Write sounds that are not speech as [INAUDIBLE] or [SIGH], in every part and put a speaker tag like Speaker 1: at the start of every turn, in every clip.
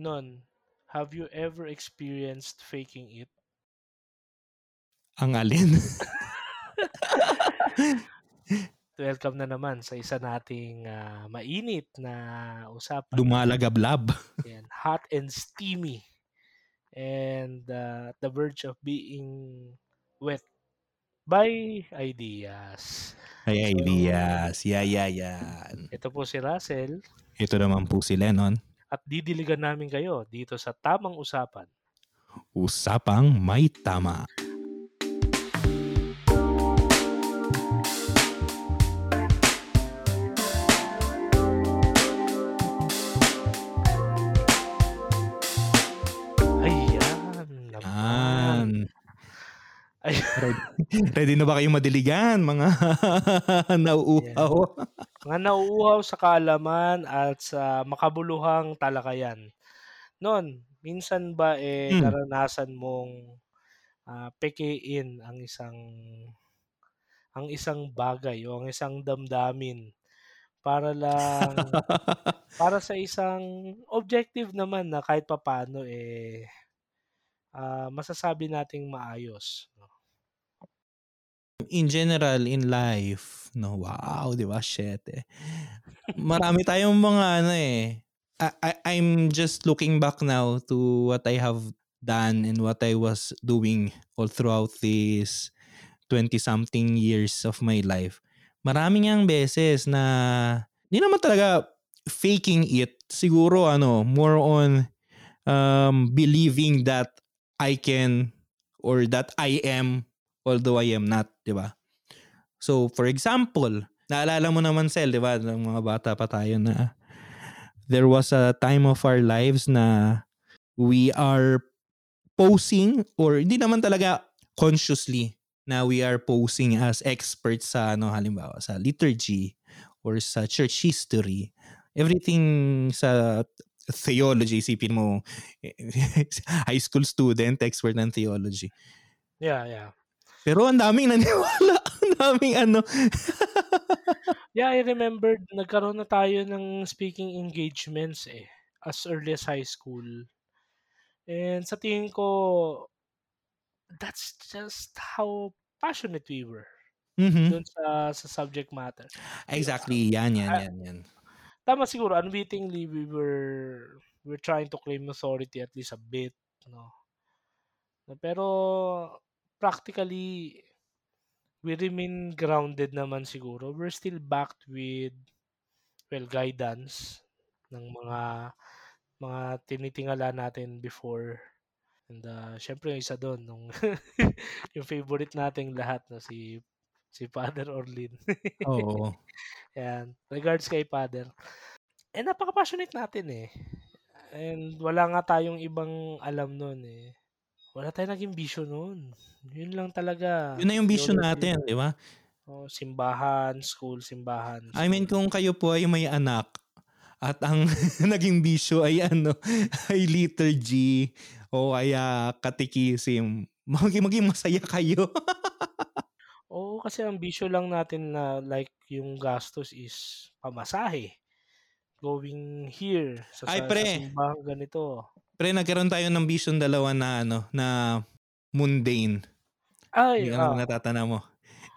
Speaker 1: Non, have you ever experienced faking it?
Speaker 2: Ang alin? [LAUGHS]
Speaker 1: Welcome na naman sa isa nating ah, mainit na usapan.
Speaker 2: Lumalagablab.
Speaker 1: Yan, hot and steamy. And uh, the verge of being wet by ideas.
Speaker 2: Ay,
Speaker 1: So,
Speaker 2: ideas. Yeah, yeah, yan.
Speaker 1: ito po si Russell
Speaker 2: Ito naman po si Lennon.
Speaker 1: At didiligan namin kayo dito sa Tamang Usapan.
Speaker 2: Usapang may tama.
Speaker 1: Ay,
Speaker 2: Ready, [LAUGHS] ready na ba kayong madiligan, mga [LAUGHS] nauuhaw?
Speaker 1: mga nauuhaw sa kaalaman at sa makabuluhang talakayan. Noon, minsan ba eh
Speaker 2: Hmm.
Speaker 1: naranasan mong ah, pekein ang isang ang isang bagay o ang isang damdamin para lang [LAUGHS] para sa isang objective naman na kahit papaano eh ah, masasabi nating maayos. no?
Speaker 2: in general, in life, no, wow, di ba? Shit, eh. Marami tayong mga ano eh. I, I, I'm just looking back now to what I have done and what I was doing all throughout these 20-something years of my life. Maraming yang beses na di naman talaga faking it. Siguro ano, more on um, believing that I can or that I am although I am not, di ba? So, for example, naalala mo naman, Sel, di ba? Ng mga bata pa tayo na there was a time of our lives na we are posing or hindi naman talaga consciously na we are posing as experts sa ano halimbawa sa liturgy or sa church history everything sa theology isipin mo [LAUGHS] high school student expert ng theology
Speaker 1: Yeah, yeah.
Speaker 2: pero ang daming naniwala [LAUGHS] ang daming ano [LAUGHS]
Speaker 1: Yeah, I remember nagkaroon na tayo ng speaking engagements eh as early as high school. And sa tingin ko that's just how passionate we were
Speaker 2: Mhm.
Speaker 1: dun sa sa subject matter.
Speaker 2: exactly yan yan yan yan
Speaker 1: tama siguro unwittingly we were we're trying to claim authority at least a bit, no. Pero practically we remain grounded naman siguro. We're still backed with well guidance ng mga mga tinitingala natin before. And uh, syempre yung isa doon nung [LAUGHS] yung favorite nating lahat na si si Father Orlin. [LAUGHS]
Speaker 2: oo
Speaker 1: Yan. Regards kay Father. Eh napaka-passionate natin eh. And wala nga tayong ibang alam noon eh. Wala tayong naging bisyo noon. Yun lang talaga.
Speaker 2: yun na yung vision natin di ba
Speaker 1: Oh, simbahan, school, simbahan.
Speaker 2: I mean
Speaker 1: school.
Speaker 2: kung kayo po ay may anak at ang [LAUGHS] naging bisyo ay ano [LAUGHS] ay liturgy o kaya katikisim maging maging masaya kayo
Speaker 1: Kasi ang bisyo lang natin na like yung gastos is pamasahe. Going here sa,
Speaker 2: Ay,
Speaker 1: sa,
Speaker 2: pre.
Speaker 1: sa simbahan ganito.
Speaker 2: Pre, nagkaroon tayo ng vision dalawa na ano, na mundane.
Speaker 1: Ay,
Speaker 2: Yung
Speaker 1: ah.
Speaker 2: natatana mo?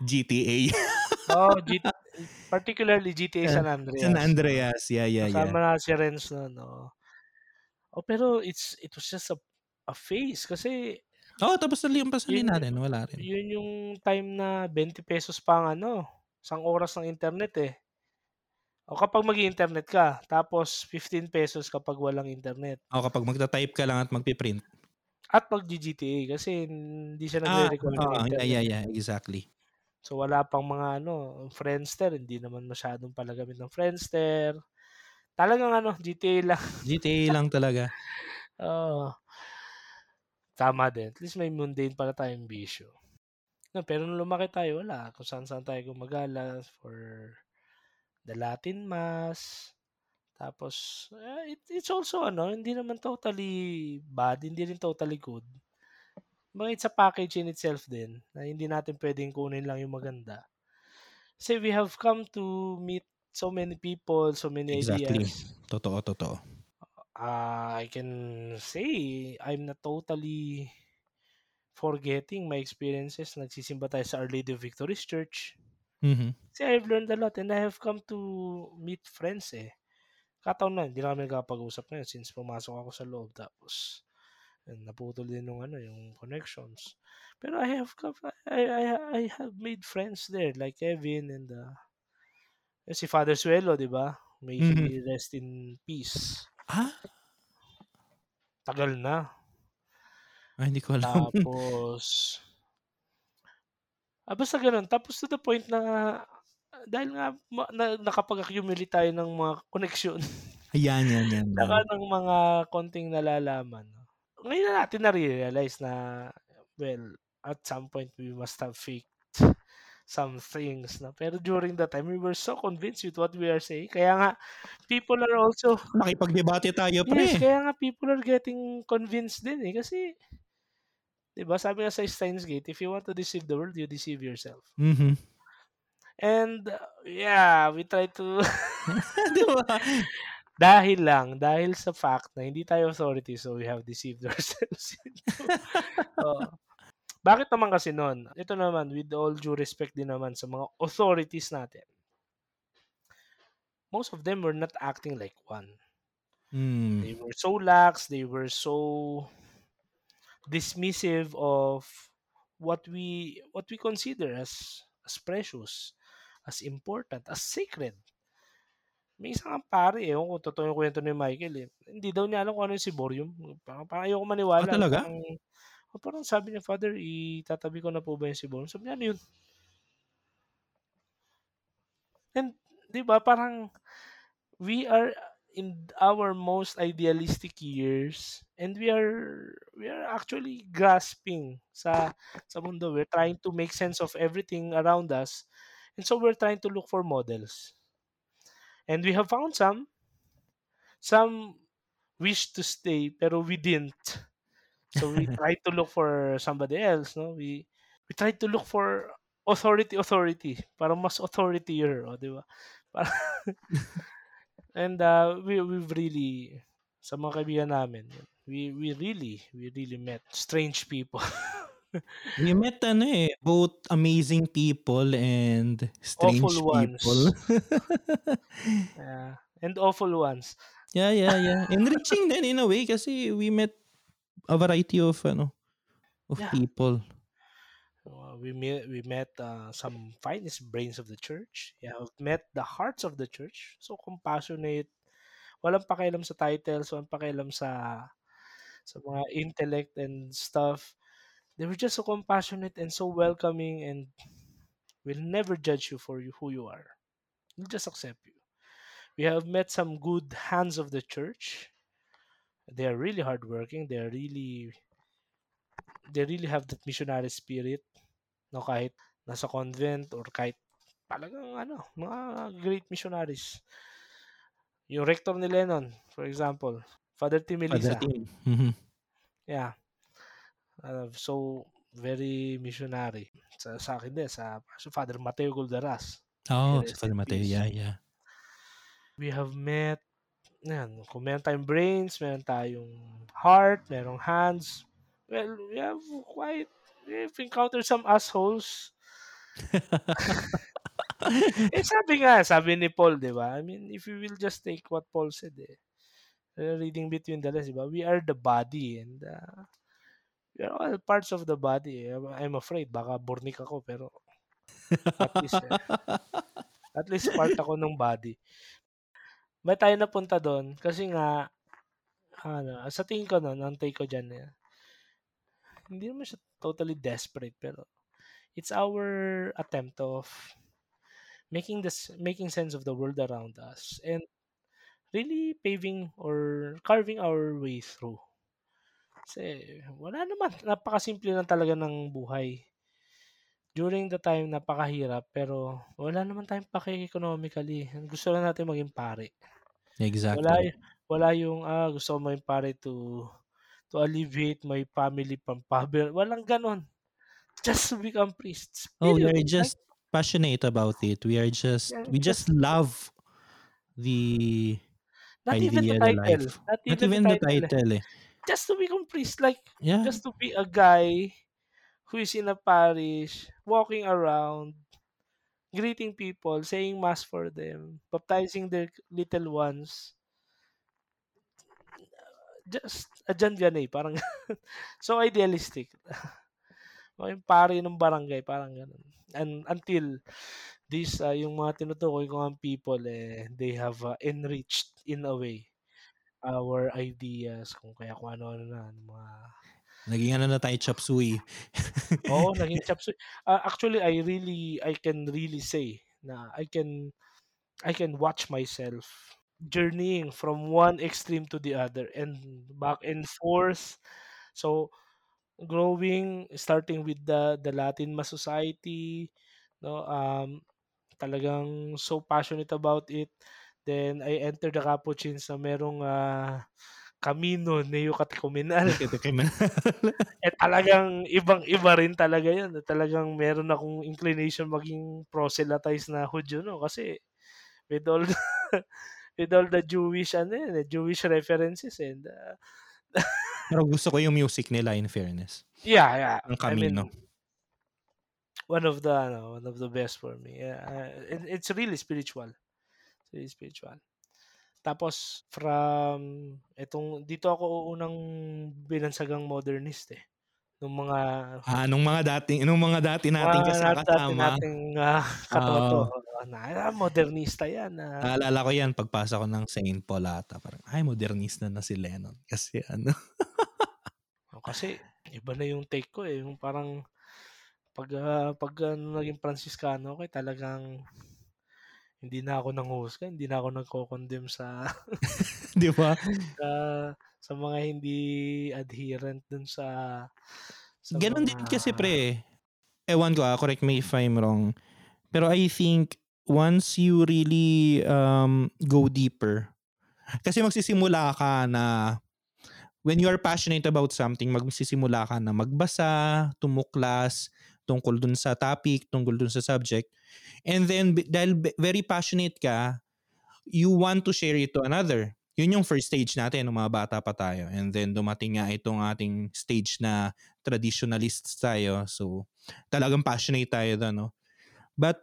Speaker 2: GTA.
Speaker 1: oh, G- [LAUGHS] particularly GTA San Andreas.
Speaker 2: San Andreas. Yeah, yeah, yeah.
Speaker 1: Kasama na si Renz na, no. Oh, pero it's it was just a, a phase kasi
Speaker 2: Oh, tapos nalimpasan din
Speaker 1: Yun-
Speaker 2: natin. Wala rin.
Speaker 1: yun yung time na 20 pesos pa ang ano, isang oras ng internet eh. O kapag mag-internet ka, tapos 15 pesos kapag walang internet.
Speaker 2: O kapag magta-type ka lang at magpiprint.
Speaker 1: At mag-GTA kasi hindi siya
Speaker 2: Ah,
Speaker 1: nagre-require ng
Speaker 2: oo, yeah,
Speaker 1: internet.
Speaker 2: yeah, yeah. Exactly.
Speaker 1: So wala pang mga ano, Friendster, hindi naman masyadong palagamit ng Friendster. Talagang ano, GTA lang.
Speaker 2: GTA lang talaga. [LAUGHS]
Speaker 1: Oo. Tama din. At least may mundane pala tayong bisyo. No, pero nung lumaki tayo, wala. Kung saan saan tayo gumagala for the Latin Mass. Tapos, eh, it, it's also ano, hindi naman totally bad, hindi rin totally good. Mga it's a package in itself din na hindi natin pwedeng kunin lang yung maganda. Kasi we have come to meet so many people, so many
Speaker 2: Exactly.
Speaker 1: ideas.
Speaker 2: Totoo, totoo.
Speaker 1: Uh, I can say I'm not totally forgetting my experiences. Nagsisimba tayo sa Our Lady of Victory's Church.
Speaker 2: Mhm.
Speaker 1: Kasi I've learned a lot and I have come to meet friends eh. Kataon na, hindi na kami nagkapag-usap ngayon since pumasok ako sa loob. Tapos, and naputol din yung, ano, yung connections. Pero I have I, I, I have made friends there like Kevin and uh, si Father Suelo, di ba? May
Speaker 2: Mhm.
Speaker 1: he rest in peace.
Speaker 2: Ah?
Speaker 1: Tagal na.
Speaker 2: Ah, hindi ko alam.
Speaker 1: Tapos, ah, basta ganun. Tapos to the point na, dahil nga ma, na, nakapag-accumulate tayo ng mga connection. [LAUGHS]
Speaker 2: Yan, yan, yan.
Speaker 1: Saka ng mga konting nalalaman. Ngayon na natin na-realize na, well, at some point we must have faked some things na pero during that time we were so convinced with what we are saying kaya nga people are also
Speaker 2: Nakipagdebate tayo, pre.
Speaker 1: yes kaya nga people are getting convinced din eh kasi 'di ba sabi nga sa Steins Gate if you want to deceive the world you deceive yourself
Speaker 2: Mhm.
Speaker 1: and uh, yeah we try to [LAUGHS]
Speaker 2: Di ba?
Speaker 1: dahil lang dahil sa fact na hindi tayo authority so we have deceived [LAUGHS] ourselves [LAUGHS] Oo. Bakit naman kasi nun? Ito naman, with all due respect din naman sa mga authorities natin. Most of them were not acting like one.
Speaker 2: Mm.
Speaker 1: They were so lax, they were so dismissive of what we what we consider as as precious, as important, as sacred. May isang ang pare, eh, kung totoo yung kwento ni Michael, eh. Hindi daw niya alam kung ano yung siborium. Parang, parang ayoko maniwala.
Speaker 2: Ah, talaga?
Speaker 1: Parang, oh, parang sabi niya, Father, itatabi ko na po ba yung siborium? Sabi niya, ano yun? And, di ba, parang, we are in our most idealistic years and we are we are actually grasping sa sa mundo we're trying to make sense of everything around us and so we're trying to look for models and we have found some some wish to stay pero we didn't so we [LAUGHS] tried to look for somebody else no we we tried to look for authority authority para mas authoritier o di ba [LAUGHS] Parang- and uh, we we've really sa mga kaibigan namin we we really we really met strange people [LAUGHS]
Speaker 2: We met ano eh, both amazing people and strange
Speaker 1: Awful ones.
Speaker 2: people.
Speaker 1: Yeah. and awful ones
Speaker 2: yeah, yeah, yeah. Enriching then in a way kasi we met a variety of ano of
Speaker 1: Yeah.
Speaker 2: people.
Speaker 1: Uh, we met we met uh, some finest brains of the church. Yeah, we've met the hearts of the church. So compassionate. Walang pakialam sa titles, walang pakialam sa sa mga intellect and stuff. They were just so compassionate and so welcoming and will never judge you for you, who you are. They'll just accept you. We have met some good hands of the church. They are really hardworking. They are really they really have that missionary spirit. No, kahit nasa convent or kahit talagang ano, mga great missionaries. Yung rector ni Lennon, for example, Father Tim Elisa.
Speaker 2: Father Tim. Mhm.
Speaker 1: Yeah. Uh, so, very missionary. Sa, sa akin din, sa, sa Father Mateo Guldaras.
Speaker 2: Oh, si Father Mateo. Yeah, yeah.
Speaker 1: We have met, yan, kung meron tayong brains, meron tayong heart, merong hands. Well, we have quite, we've encountered some assholes. [LAUGHS] eh, sabi nga, sabi ni Paul, di ba? I mean, if you will just take what Paul said, eh, reading between the lines, di ba? We are the body and uh, we are all parts of the body. eh. I'm afraid, baka burnik ako, pero at least, eh, at least part ako ng body. May tayo napunta doon kasi nga, ano, sa tingin ko nun, ang take ko dyan, eh, hindi naman siya totally desperate, pero it's our attempt of making this making sense of the world around us and really paving or carving our way through. Kasi wala naman, napakasimple lang talaga ng buhay. During the time, napakahirap, pero wala naman tayong paki economically. Gusto lang natin maging pare. Wala,
Speaker 2: Exactly.
Speaker 1: y- wala yung, ah, gusto ko maging pare to, to alleviate my family from poverty. Walang ganon. Just to become priests.
Speaker 2: Oh, we
Speaker 1: Period.
Speaker 2: are
Speaker 1: Like,
Speaker 2: just passionate about it. We are just we just love the
Speaker 1: Not even the
Speaker 2: idea, the
Speaker 1: title.
Speaker 2: life.
Speaker 1: Not
Speaker 2: Not
Speaker 1: even,
Speaker 2: even
Speaker 1: the
Speaker 2: the
Speaker 1: title. eh.
Speaker 2: title eh.
Speaker 1: Just to be priest, like
Speaker 2: Yeah.
Speaker 1: just to be a guy who is in a parish, walking around, greeting people, saying mass for them, baptizing their little ones. Just a John Vianney, parang [LAUGHS] so idealistic. O [LAUGHS] yung pari ng barangay, parang ganun. And until this, uh, yung mga tinutukoy ko ang people, eh, they have uh, enriched in a way our ideas kung kaya kung ano-ano na mga
Speaker 2: Naging ano na tayo, chop suey. [LAUGHS]
Speaker 1: Oo, naging chop suey. Uh, actually, I really, I can really say na I can, I can watch myself journeying from one extreme to the other and back and forth. So, growing, starting with the the Latin Mass Society, no, um, talagang so passionate about it. Then I entered the Capuchins na merong uh, Camino Neocatecumenal. [LAUGHS] eh talagang ibang-iba rin talaga yun. Talagang meron akong inclination maging proselytize na Hudyo, no? Kasi with all the, [LAUGHS] with all the Jewish, ano yun, eh, Jewish references and uh, [LAUGHS]
Speaker 2: Pero gusto ko yung music nila in fairness.
Speaker 1: yeah, yeah.
Speaker 2: Ang
Speaker 1: I mean,
Speaker 2: Camino.
Speaker 1: one of the ano, one of the best for me. Yeah, uh, it- it's really spiritual. It's really spiritual. Tapos from etong dito ako unang binansagang modernist eh. Nung mga
Speaker 2: Ah, nung mga dati, nung mga dati nating
Speaker 1: mga nat- dati
Speaker 2: kasama.
Speaker 1: nating [LAUGHS] uh, katoto. na ah, modernista yan. ah.
Speaker 2: Naalala ko yan pagpasok ko ng St. Paul ata. Parang, ay, modernista na si Lennon. Kasi ano. [LAUGHS]
Speaker 1: Oh, kasi iba na yung take ko eh. Yung parang pag, ah, pag ano, naging Franciscano ko, eh, talagang hindi na ako nanghusga, hindi na ako nagko-condemn sa [LAUGHS]
Speaker 2: di ba? [LAUGHS]
Speaker 1: sa sa mga hindi adherent dun sa sa
Speaker 2: Ganon
Speaker 1: mga-
Speaker 2: din kasi pre. Ewan ko ah, correct me if I'm wrong. Pero I think once you really um, go deeper, kasi magsisimula ka na when you are passionate about something, magsisimula ka na magbasa, tumuklas, tungkol dun sa topic, tungkol dun sa subject. And then, dahil very passionate ka, you want to share it to another. Yun yung first stage natin nung mga bata pa tayo. And then dumating nga itong ating stage na traditionalists tayo. So, talagang passionate tayo doon, no? But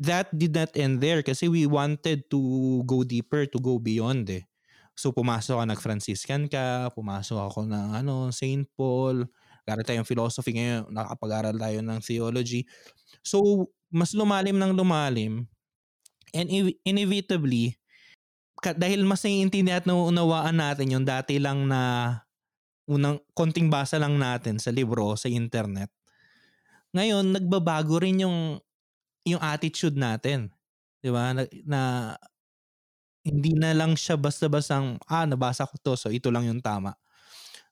Speaker 2: that did not end there kasi we wanted to go deeper, to go beyond eh. So, pumasok ka, nag-Franciscan ka, pumasok ako ng ano, St. Paul, Nag-aral tayong philosophy ngayon, nakapag-aral tayo ng theology. So, mas lumalim ng lumalim. And inev- inevitably, dahil mas naiintindihan at nauunawaan natin yung dati lang na unang konting basa lang natin sa libro, sa internet. Ngayon, nagbabago rin yung yung attitude natin. 'Di ba? Na, na hindi na lang siya basta-bastang ah nabasa ko to so ito lang yung tama.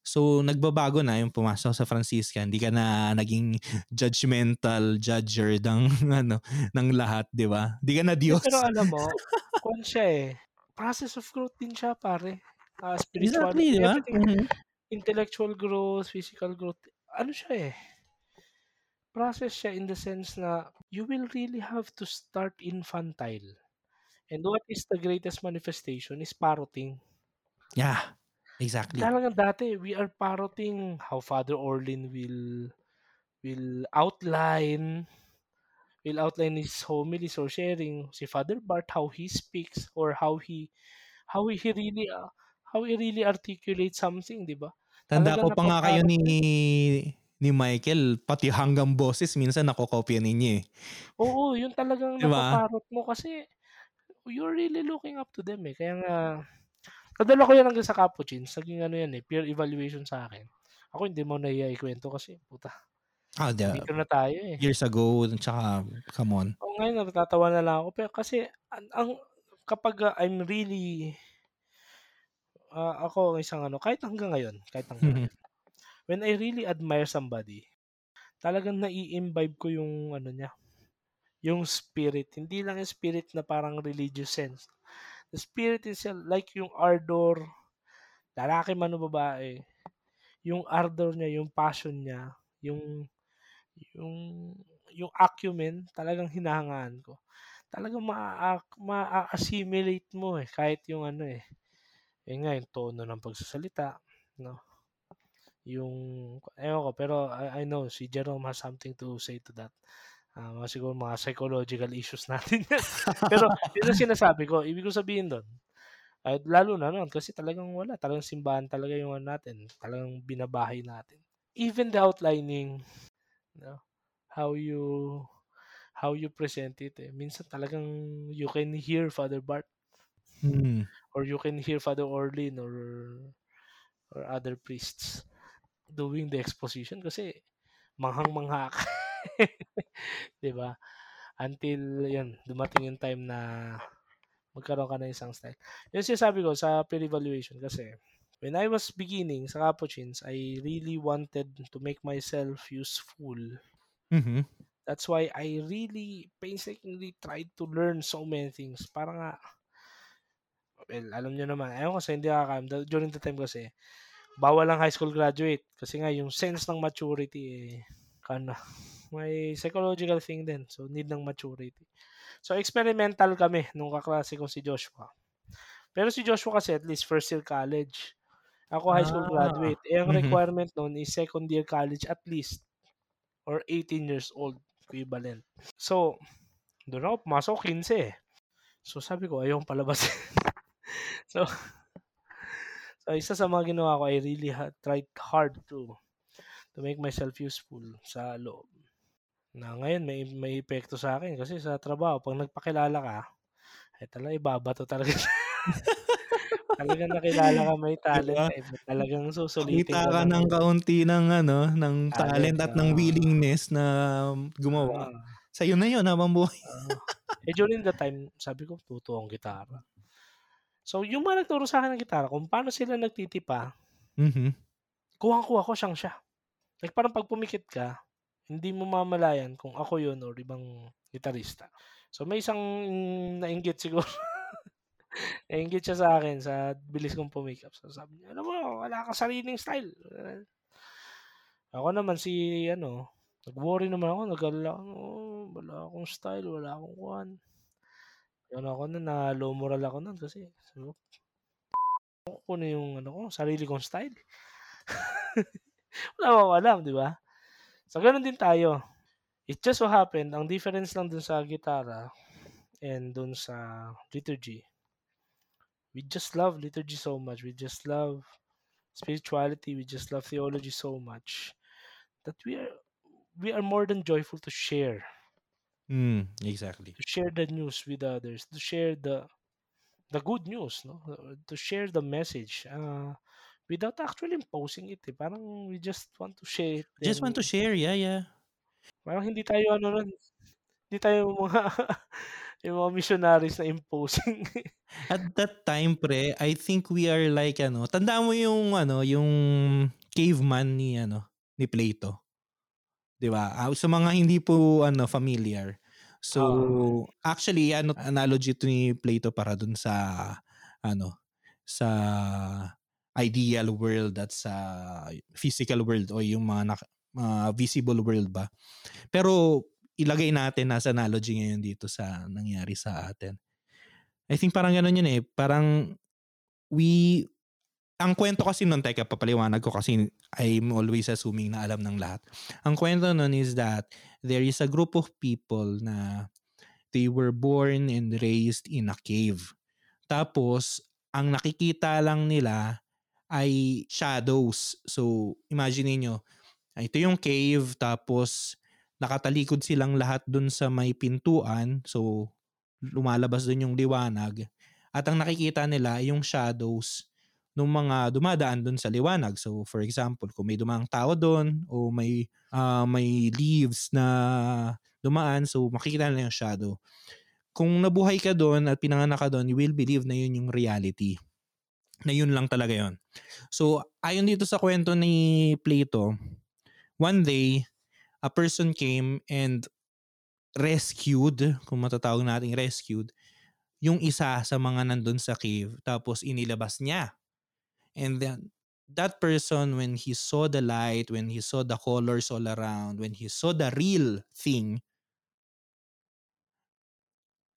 Speaker 2: So nagbabago na yung pumasok sa Franciscan, hindi ka na naging judgmental judger ng [LAUGHS] ano ng lahat, 'di ba? Hindi ka na Diyos.
Speaker 1: Pero alam mo, [LAUGHS] kung siya eh, process of growth din siya pare. Ah, spiritual,
Speaker 2: Exactly, di ba? Mhm.
Speaker 1: intellectual growth, physical growth. Ano siya eh? Process siya in the sense na you will really have to start infantile. And what is the greatest manifestation is parroting.
Speaker 2: Yeah. Exactly.
Speaker 1: Talagang dati, we are parroting how Father Orlin will will outline will outline his homilies or sharing si Father Bart how he speaks or how he how he really uh, how he really articulate something, 'di ba?
Speaker 2: Tanda ko pa nga kayo ni ni Michael, pati hanggang boses minsan nakokopya ninyo eh.
Speaker 1: Oo, yun talagang
Speaker 2: Di ba?
Speaker 1: napaparot mo kasi you're really looking up to them eh. Kaya nga, nadala ko yan hanggang sa Capuchins. Naging ano yan eh, peer evaluation sa akin. Ako hindi mo na ikwento kasi, puta,
Speaker 2: Ah, the,
Speaker 1: dito na tayo eh.
Speaker 2: years ago, tsaka, come on.
Speaker 1: O ngayon, natatawa na lang ako. Pero kasi, ang, ang kapag uh, I'm really, ah, ako ang isang ano, kahit hanggang ngayon, kahit hanggang ngayon, when I really admire somebody, talagang nai-imbibe ko yung ano niya, yung spirit. Hindi lang yung spirit na parang religious sense. The spirit itself, like yung ardor, lalaki man o babae, yung ardor niya, yung passion niya, yung yung yung acumen, talagang hinahangaan ko. Talagang ma- ma-assimilate mo eh, kahit yung ano eh, Yun nga, yung tono ng pagsasalita, no? Yung, ewan ko, pero I, I know si Jerome has something to say to that. Uh, siguro mga psychological issues [LAUGHS] natin yan. pero yun ang sinasabi ko. Ibig ko sabihin doon, ay, lalo na noon kasi talagang wala. Talagang simbahan talaga yung ano natin. Talagang binabahay natin. Even the outlining, no? how you how you present it. Eh. Minsan talagang you can hear Father Bart.
Speaker 2: Hmm.
Speaker 1: Or you can hear Father Orlin or or other priests doing the exposition kasi manghang-mangha ka. [LAUGHS] [LAUGHS] 'Di ba? Until yan, dumating yung time na magkaroon ka ng isang style. Yung sinasabi ko sa peer evaluation kasi when I was beginning sa Capuchins, I really wanted to make myself useful.
Speaker 2: Mm-hmm.
Speaker 1: That's why I really painstakingly tried to learn so many things. Para nga, well, alam nyo naman, ayaw ko sa hindi kakakam, during the time kasi, bawal lang high school graduate. Kasi nga, yung sense ng maturity, eh, kana, may psychological thing din. So, need ng maturity. So, experimental kami nung kaklase ko si Joshua. Pero si Joshua kasi at least first year college. Ako high school
Speaker 2: Ah,
Speaker 1: graduate. Eh, ang
Speaker 2: mhm.
Speaker 1: requirement noon is second year college at least. Or 18 years old equivalent. So, doon ako pumasok 15 eh. So, sabi ko, ayong palabas. [LAUGHS] so, so, isa sa mga ginawa ko, I really ha- tried hard to to make myself useful sa loob. Na ngayon, may, may epekto sa akin kasi sa trabaho, pag nagpakilala ka, ay talaga ibabato talaga. [LAUGHS] talagang nakilala ka may [LAUGHS] talent
Speaker 2: Diba?
Speaker 1: eh, talagang susulitin
Speaker 2: Kita ka
Speaker 1: ng-
Speaker 2: ng kaunti ng ano, ng
Speaker 1: Talent,
Speaker 2: talent at ng
Speaker 1: ah.
Speaker 2: willingness na gumawa.
Speaker 1: Ah,
Speaker 2: Sa'yo na yun habang buhay.
Speaker 1: ah. eh during the time, sabi ko, tuto ang gitara. So, yung mga nagturo sa akin ng gitara, kung paano sila nagtitipa,
Speaker 2: Mhm.
Speaker 1: kuhang-kuha ko siyang siya. Like parang pag pumikit ka, hindi mo mamalayan kung ako yun or ibang gitarista. So may isang nainggit siguro. [LAUGHS] nainggit siya sa akin sa bilis kong pumikap. So sabi niya, alam mo, wala kang sariling style. Ako naman si, ano, nag-worry naman ako, nag-alala ako, oh, wala akong style, wala akong kuhan. Yan ako na, na low moral ako nun kasi, sabi ko, ko na yung, ano ko, sarili kong style. [LAUGHS] wala akong alam, di ba? So, ganun din tayo. It just so happened, ang difference lang dun sa gitara and dun sa liturgy, we just love liturgy so much. We just love spirituality. We just love theology so much that we are we are more than joyful to share,
Speaker 2: Mm, exactly.
Speaker 1: to share the news with others, to share the the good news, no? To share the message. Uh, without actually imposing it, eh. Parang we just want to share it.
Speaker 2: Just want to
Speaker 1: then
Speaker 2: share, yeah, yeah.
Speaker 1: Parang hindi tayo ano nun, hindi tayo mga [LAUGHS] yung mga missionaries na imposing. [LAUGHS]
Speaker 2: At that time, pre, I think we are like, ano, tandaan mo yung, ano, yung caveman ni, ano, ni Plato. 'Di ba? Ah, sa mga hindi po, ano, familiar. So,
Speaker 1: Oo.
Speaker 2: actually, ano, analogy to ni Plato para dun sa, ano, sa ideal world at sa physical world o yung mga nak- mga visible world ba. Pero ilagay natin as analogy ngayon dito sa nangyari sa atin. I think parang ganun yun eh. Parang we ang kwento kasi nun, teka, papaliwanag ko kasi I'm always assuming na alam ng lahat. Ang kwento nun is that there is a group of people na they were born and raised in a cave. Tapos, ang nakikita lang nila ay shadows. So, imagine niyo ito yung cave, tapos nakatalikod silang lahat dun sa may pintuan. So, lumalabas dun yung liwanag. At ang nakikita nila ay yung shadows ng mga dumadaan dun sa liwanag. So, for example, kung may dumaang tao doon o may ah, may leaves na dumaan, so makikita nila yung shadow. Kung nabuhay ka doon at pinanganak ka doon, you will believe na yun yung reality. Na yun lang talaga yun. So, ayon dito sa kwento ni Plato, one day, a person came and rescued, kung matatawag nating rescued, yung isa sa mga nandun sa cave, tapos inilabas niya. And then, that person, when he saw the light, when he saw the colors all around, when he saw the real thing,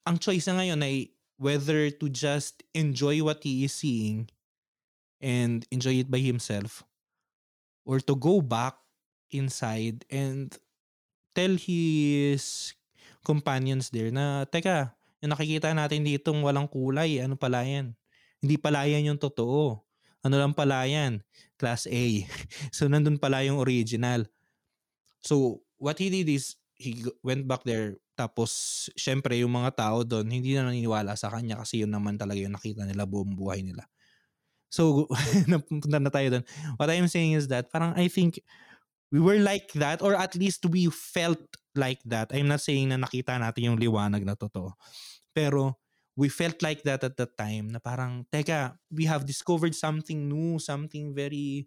Speaker 2: ang choice na ngayon ay whether to just enjoy what he is seeing and enjoy it by himself or to go back inside and tell his companions there na, teka, yung nakikita natin ditong walang kulay, ano pala yan? Hindi pala yan yung totoo. Ano lang pala yan? Class A. [LAUGHS] so, nandun pala yung original. So, what he did is, he went back there, tapos, syempre, yung mga tao doon, hindi na naniniwala sa kanya kasi yun naman talaga yung nakita nila buong buhay nila. So, [LAUGHS] napunta na tayo doon. What I'm saying is that, parang I think, we were like that or at least we felt like that. I'm not saying na nakita natin yung liwanag na totoo. Pero we felt like that at that time na parang, teka, we have discovered something new, something very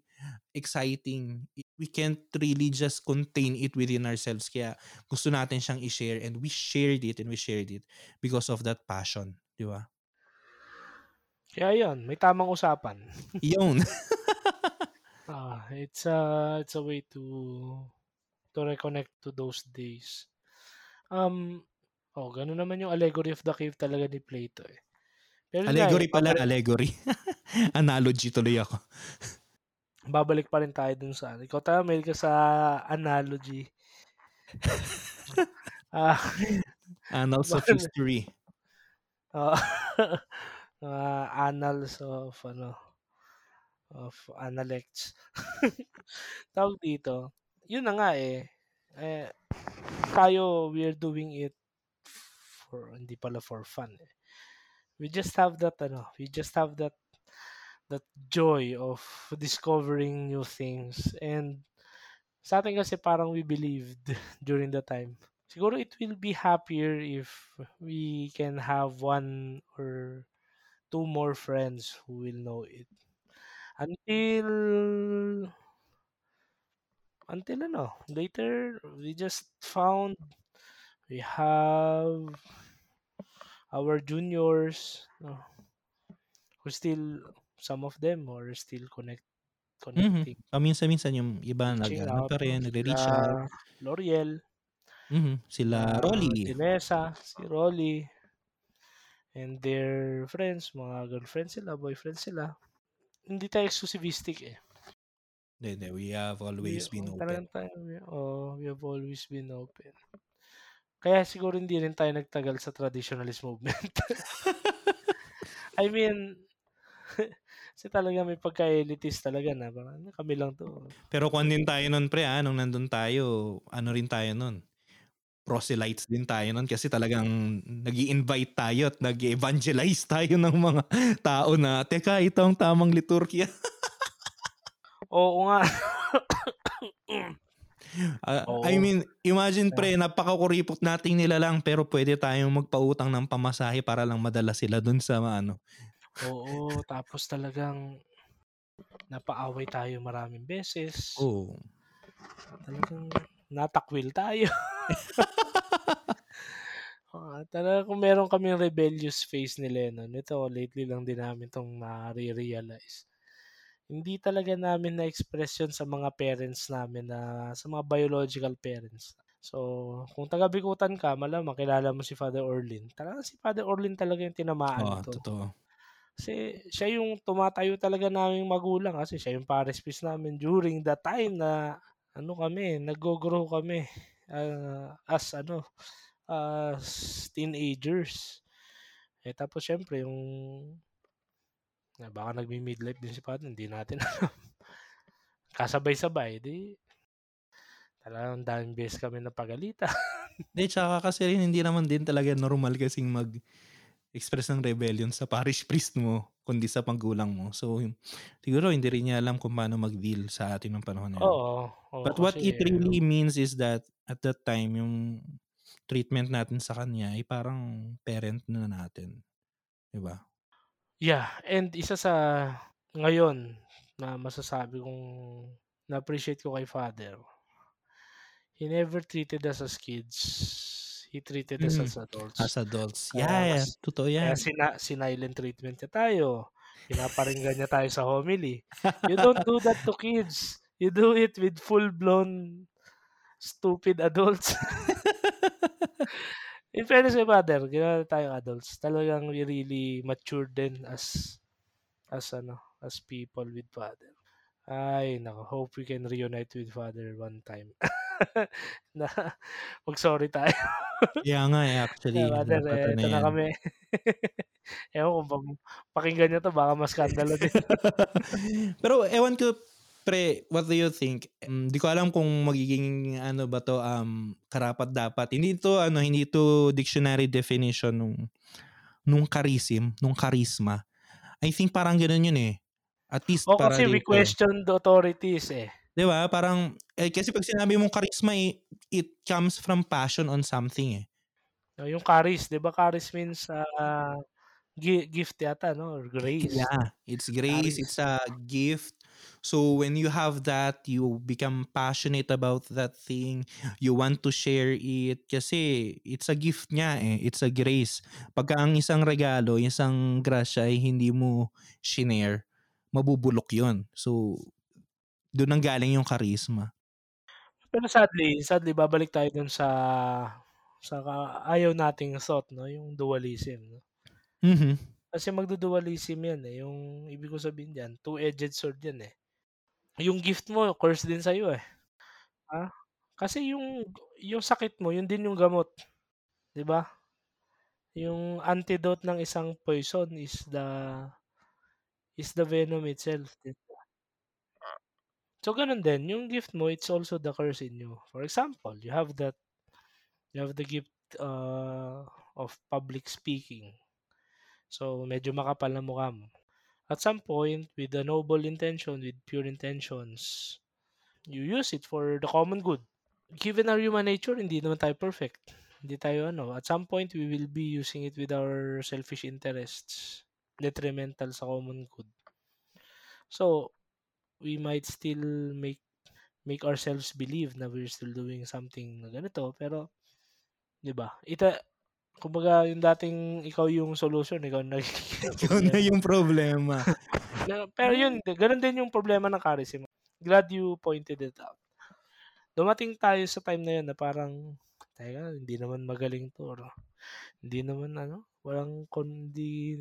Speaker 2: exciting. We can't really just contain it within ourselves. Kaya gusto natin siyang i-share and we shared it and we shared it because of that passion. Di ba?
Speaker 1: Kaya yun, may tamang usapan. [LAUGHS]
Speaker 2: Yun. [LAUGHS]
Speaker 1: Ah, it's a it's a way to to reconnect to those days. Um, oh, ganun naman yung allegory of the cave talaga ni Plato eh. Pero
Speaker 2: allegory
Speaker 1: nga, eh,
Speaker 2: pala,
Speaker 1: babalik,
Speaker 2: allegory. [LAUGHS] Analogy tuloy ako. [LAUGHS]
Speaker 1: babalik pa rin tayo dun sa, ikaw tayo, may ka sa analogy. [LAUGHS] ah,
Speaker 2: Annals of history.
Speaker 1: uh, uh, annals of ano of analects. Tawag dito. Yun na nga eh. eh tayo we are doing it for hindi pala for fun eh. We just have that ano, we just have that that joy of discovering new things and sa atin kasi parang we believed [LAUGHS] during the time. Siguro it will be happier if we can have one or two more friends who will know it. Until until ano, later we just found we have our juniors no, who still some of them are still connect
Speaker 2: Mhm.
Speaker 1: connecting.
Speaker 2: Paminsan-minsan yung iba nag
Speaker 1: reaching
Speaker 2: ano
Speaker 1: out,
Speaker 2: pa rin, nagre-reach out.
Speaker 1: L'Oreal,
Speaker 2: Mhm. Sila
Speaker 1: ah,
Speaker 2: Rolly.
Speaker 1: Tinesa, si Rolly, and their friends, mga girlfriends sila, boyfriends sila. Hindi tayo exclusivistic eh.
Speaker 2: Hindi, hindi. We have
Speaker 1: We,
Speaker 2: always been
Speaker 1: oh,
Speaker 2: open.
Speaker 1: tayo, we- oh, we have always been open. Kaya siguro hindi rin tayo nagtagal sa traditionalist movement. [LAUGHS] I mean, kasi talaga may pagka-elitist talaga na. Parang "Ano, kami lang to.
Speaker 2: Pero kung din tayo nun, pre, ah, nung nandun tayo, ano rin tayo nun? Proselytes din tayo nun kasi talagang nag invite tayo at nag evangelize tayo ng mga tao na, teka, ito ang tamang liturgia.
Speaker 1: Oo nga. [COUGHS] [COUGHS] [COUGHS] Oo.
Speaker 2: I mean, imagine pre, napakakuripot nating nila lang pero pwede tayong magpautang ng pamasahe para lang madala sila dun sa ano.
Speaker 1: Oo, tapos talagang napaaway tayo maraming beses.
Speaker 2: Oh.
Speaker 1: Talagang natakwil tayo. [LAUGHS] Ah, talaga kung meron kaming rebellious face ni Lennon, ito lately lang din namin itong na-realize. Hindi talaga namin na-express yun sa mga parents namin na sa mga biological parents. So, kung taga-bikutan ka, malamang kilala mo si Father Orlin. Talaga si Father Orlin talaga yung tinamaan
Speaker 2: Oh,
Speaker 1: to.
Speaker 2: totoo.
Speaker 1: Kasi siya yung tumatayo talaga naming magulang kasi siya yung pares priest namin during the time na ano kami, nag-grow kami ah, as ano, as teenagers. Eh tapos syempre yung na baka nagmi-midlife din si Pat, hindi natin [LAUGHS] alam. Kasabay-sabay, di talagang daming beses kami napagalitan. [LAUGHS]
Speaker 2: Hindi, tsaka kasi rin hindi naman din talaga normal kasing mag express ng rebellion sa parish priest mo kundi sa panggulang mo. So, siguro hindi rin niya alam kung paano mag-deal sa atin ng panahon na yun.
Speaker 1: Oo. oo
Speaker 2: But what
Speaker 1: kasi,
Speaker 2: it really means is that at that time, yung treatment natin sa kanya ay parang parent na natin. Diba?
Speaker 1: Yeah, and isa sa ngayon na masasabi kong na-appreciate ko kay father, he never treated us as kids. He treated us
Speaker 2: Mhm.
Speaker 1: as adults.
Speaker 2: As adults. Yeah, yeah.
Speaker 1: mas-
Speaker 2: Totoo yan.
Speaker 1: sina, sinilent treatment niya tayo. Pinaparinggan niya tayo sa homily. [LAUGHS] You don't do that to kids. You do it with full-blown stupid adults. [LAUGHS] [LAUGHS] In fairness kay father, ginawa tayong adults. Talagang we really matured din as as ano, as people with Father. Ay, nako. Hope we can reunite with Father one time. [LAUGHS] na mag-sorry tayo.
Speaker 2: Kaya nga eh, actually.
Speaker 1: Father,
Speaker 2: dapat
Speaker 1: eh, ito na
Speaker 2: yan.
Speaker 1: kami. [LAUGHS] Ewan ko pakinggan niya to, baka maskandalo din. [LAUGHS]
Speaker 2: Pero ewan ko, pre, what do you think? Um, di ko alam kung magiging ano ba to um karapat dapat. Hindi to ano, hindi to dictionary definition nung nung charism, nung charisma. I think parang ganoon yun eh. At least
Speaker 1: o
Speaker 2: para
Speaker 1: kasi we
Speaker 2: dito.
Speaker 1: question the authorities eh.
Speaker 2: 'Di ba? Parang eh, kasi pag sinabi mong charisma eh, it comes from passion on something eh.
Speaker 1: No, yung charis, 'di ba? Charis means uh, gi- gift yata, no? Or grace.
Speaker 2: Yeah, it's grace,
Speaker 1: Charis.
Speaker 2: it's a gift. So when you have that, you become passionate about that thing. You want to share it kasi it's a gift niya eh. It's a grace. Pagka ang isang regalo, isang grasya ay hindi mo shinare, mabubulok yon So doon ang galing yung charisma.
Speaker 1: Pero sadly, sadly babalik tayo dun sa sa ayaw nating thought, no? Yung dualism, no?
Speaker 2: Mhm.
Speaker 1: Kasi magdudualism yan eh. Yung ibig ko sabihin diyan, two-edged sword yan eh. Yung gift mo, curse din sa'yo eh. Ha? Kasi yung yung sakit mo, yun din yung gamot. 'Di ba? Yung antidote ng isang poison is the is the venom itself. So ganun din, yung gift mo, it's also the curse in you. For example, you have that you have the gift uh, of public speaking. So medyo makapal na mukha mo. At some point, with a noble intention, with pure intentions, you use it for the common good. Given our human nature, hindi naman tayo perfect. Hindi tayo ano. At some point, we will be using it with our selfish interests, detrimental sa common good. So, we might still make make ourselves believe na we're still doing something na ganito, pero 'di ba? Ita kumbaga yung dating ikaw yung solution, ikaw na [LAUGHS]
Speaker 2: Ikaw na yung problema.
Speaker 1: Pero yun, ganun din yung problema ng charism. Glad you pointed it out. Dumating tayo sa time na yun na parang, teka, hindi naman magaling to. Or, hindi naman ano, walang kundi,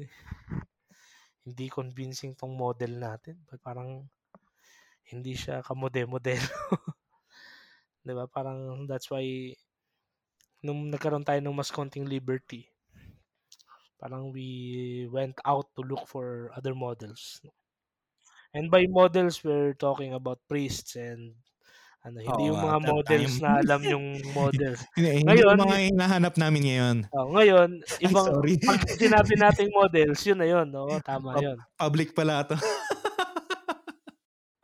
Speaker 1: hindi convincing tong model natin. But parang, hindi siya kamode-model. [LAUGHS] 'Di ba Parang, that's why, nung nagkaroon tayo ng mas konting liberty, parang we went out to look for other models. And by models, we're talking about priests and ano, hindi
Speaker 2: Oo,
Speaker 1: yung mga models
Speaker 2: time.
Speaker 1: na alam yung models. [LAUGHS]
Speaker 2: Hindi,
Speaker 1: Ngayon,
Speaker 2: ko mga hinahanap namin ngayon.
Speaker 1: Oh, ngayon,
Speaker 2: Ay,
Speaker 1: ibang
Speaker 2: sorry.
Speaker 1: pag sinabi nating models, yun na yun, no? Tama yun.
Speaker 2: Public pala to. [LAUGHS]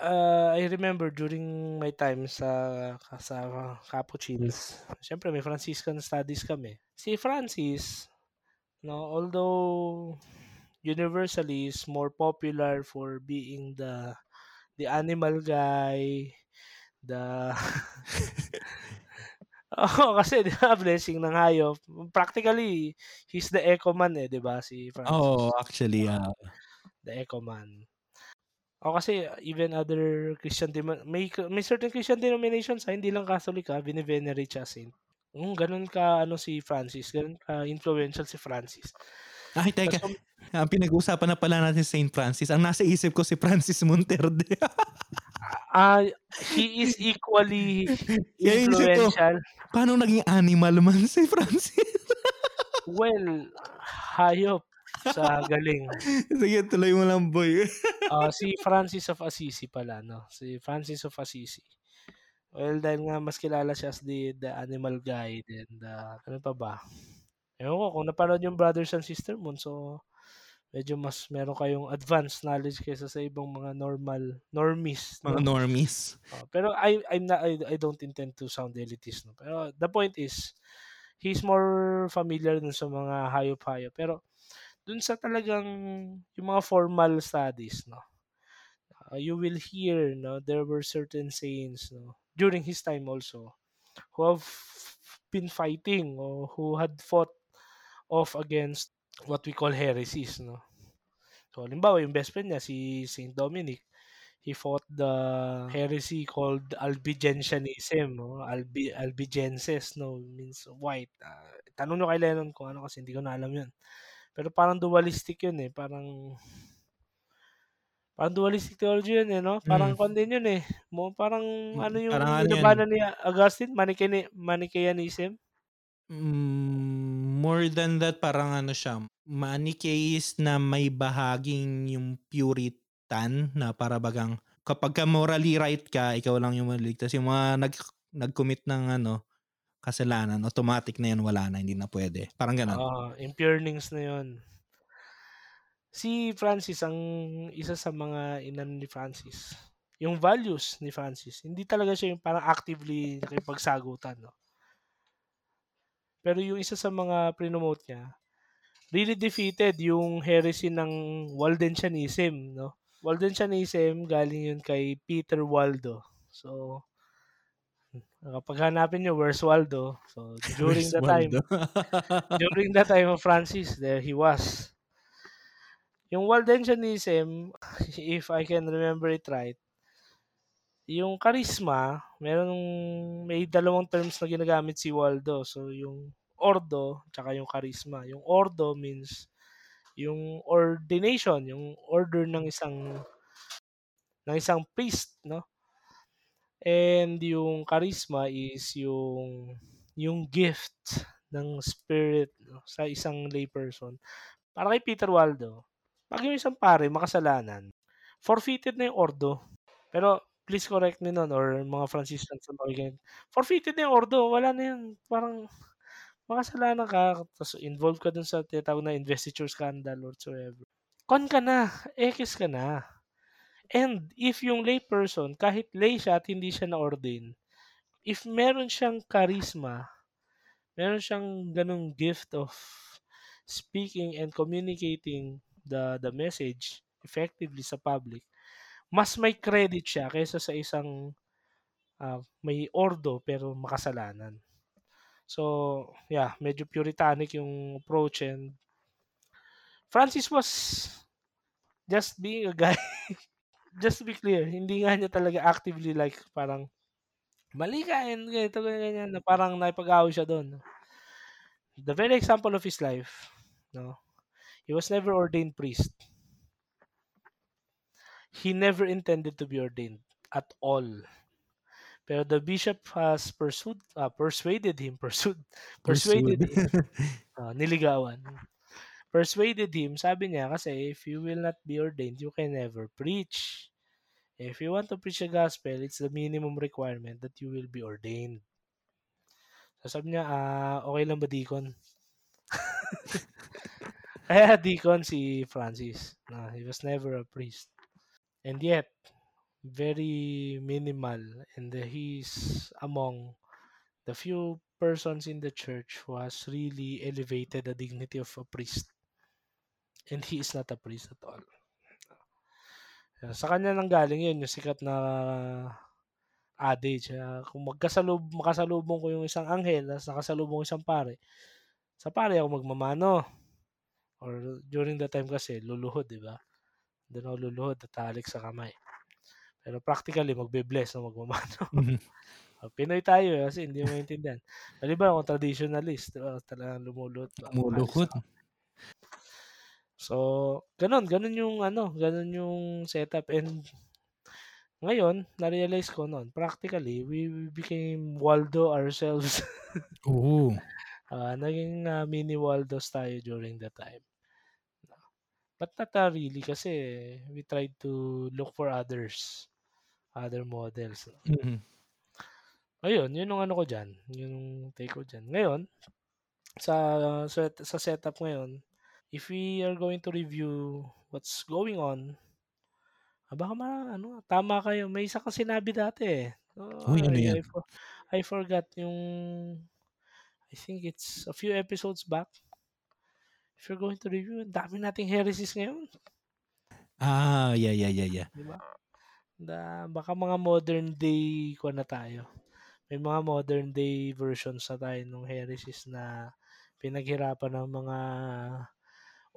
Speaker 1: Uh, I remember during my time sa sa Capuchins, syempre may Franciscan studies kami. Si Francis, no, although universally is more popular for being the the animal guy, the [LAUGHS] [LAUGHS] Oo, kasi di ba, blessing ng hayop. Practically, he's the eco man eh, di ba? Si Francis.
Speaker 2: Oo, actually, ah.
Speaker 1: The eco man. O kasi even other Christian dem- may may certain Christian denominations ha, hindi lang Catholic ha, bine-venerate siya as saint. Mm, ganun ka ano si Francis, ganun ka influential si Francis.
Speaker 2: Ay, teka.
Speaker 1: So,
Speaker 2: Ang pinag-uusapan na pala natin si St. Francis. Ang nasa isip ko si Francis Monterde. [LAUGHS]
Speaker 1: ah he is equally [LAUGHS]
Speaker 2: isip ko,
Speaker 1: influential.
Speaker 2: paano naging animal man si Francis? [LAUGHS]
Speaker 1: Well, hayop sa galing.
Speaker 2: Sige, tuloy mo lang, boy. [LAUGHS]
Speaker 1: Ah, si Francis of Assisi pala, no? Si Francis of Assisi. Well, dahil nga mas kilala siya as the, the animal guide and uh, ano pa ba? Ewan ko, kung napanood yung Brothers and Sister Moon, so medyo mas meron kayong advanced knowledge kaysa sa ibang mga normal normies.
Speaker 2: Mga
Speaker 1: No?
Speaker 2: normies.
Speaker 1: Oh, pero I I'm not I, I don't intend to sound elitist no. Pero the point is he's more familiar dun sa mga hayop-hayop. Pero dun sa talagang yung mga formal studies no. uh, you will hear no there were certain saints no during his time also who have been fighting or who had fought off against what we call heresies no? So halimbawa yung best friend niya si Saint Dominic he fought the heresy called Albigensianism no? Albi Albigenses no? Means white. Uh, tanong nyo kay Lennon kung ano kasi hindi ko na alam yun pero parang dualistic yun eh parang Parang dualistic theology yun eh, no? Parang
Speaker 2: Mm.
Speaker 1: kwan din yun eh. Mo, parang
Speaker 2: Mm,
Speaker 1: ano yung
Speaker 2: parang ano
Speaker 1: nilabanan ni Augustine? Manichae, Manichaeanism?
Speaker 2: Mm, more than that, parang ano siya, Manichaeist na may bahaging yung Puritan na para bagang kapag ka morally right ka, ikaw lang yung maliligtas. Yung mga nag, nag-commit ng ano, kasalanan, automatic na yun, wala na, hindi na pwede. Parang ganun.
Speaker 1: Oo, impurnings na yun. Si Francis, ang isa sa mga inan ni Francis, yung values ni Francis, hindi talaga siya yung parang actively nakipagsagutan, no? Pero yung isa sa mga prinomote niya, really defeated yung heresy ng Waldensianism, no? Waldensianism, galing yun kay Peter Waldo. So, kapag hanapin nyo, where's Waldo? So, during
Speaker 2: Where's
Speaker 1: the time, [LAUGHS] during the time of Francis, there he was. Yung Waldensianism, if I can remember it right, yung charisma, meron may dalawang terms na ginagamit si Waldo. So yung ordo tsaka yung charisma. Yung ordo means yung ordination, yung order ng isang ng isang priest, no? And yung charisma is yung yung gift ng spirit no, sa isang layperson. Para kay Peter Waldo, pag yung isang pare makasalanan, forfeited na yung ordo. Pero please correct me nun or mga Franciscans na makikinig. Forfeited na yung ordo. Wala na yun. Parang makasalanan ka, tapos involved ka dun sa tinatawag na investiture scandal or whatsoever. Kon ka na. X ka na. And if yung lay person, kahit lay siya at hindi siya na-ordain, if meron siyang charisma, meron siyang ganung gift of speaking and communicating the the message effectively sa public, mas may credit siya kaysa sa isang uh, may ordo pero makasalanan. So, yeah, medyo puritanic yung approach and Francis was just being a guy. [LAUGHS] just to be clear, hindi nga niya talaga actively like parang mali ka and ganito, ganyan, na parang naipag-away siya doon. The very example of his life, no, he was never ordained priest. He never intended to be ordained at all. Pero the bishop has pursued, uh, persuaded him, [LAUGHS] pursued, persuaded him, uh, niligawan. Persuaded him, sabi niya, kasi if you will not be ordained, you can never preach. If you want to preach the gospel, it's the minimum requirement that you will be ordained. So sabi niya, uh, okay lang ba deacon? [LAUGHS] Kaya deacon si Francis. No, he was never a priest. And yet, very minimal and he's among the few persons in the church who has really elevated the dignity of a priest. And he is not a priest at all. Sa kanya nang galing yun, yung sikat na adage. kung magkasalub, makasalubong ko yung isang anghel, tapos nakasalubong isang pare, sa pare ako magmamano. Or during the time kasi, luluhod, di ba? Doon ako luluhod, tatalik sa kamay. Pero practically, magbe-bless na magmamano. [LAUGHS] [LAUGHS] Pinoy tayo eh, kasi hindi mo maintindihan. Maliban akong traditionalist, diba? talagang lumulot.
Speaker 2: Lumuluhod.
Speaker 1: So, ganun, ganun yung ano, ganun yung setup and ngayon, na-realize ko noon, practically, we became Waldo ourselves. [LAUGHS]
Speaker 2: Oo.
Speaker 1: uh, naging uh, mini Waldos tayo during that time. But not uh, really kasi we tried to look for others, other models.
Speaker 2: Mm-hmm.
Speaker 1: Ayun, yun yung ano ko dyan. Yung take ko dyan. Ngayon, sa, sa, sa setup ngayon, if we are going to review what's going on, ah, baka ma, ano, tama kayo. May isa kang sinabi dati eh.
Speaker 2: Oh, ano
Speaker 1: I,
Speaker 2: yan?
Speaker 1: I, for, I forgot yung, I think it's a few episodes back. If you're going to review, dami nating heresies ngayon.
Speaker 2: Ah, yeah, yeah, yeah, yeah.
Speaker 1: Diba? Da, baka mga modern day ko na tayo. May mga modern day versions na tayo ng heresies na pinaghirapan ng mga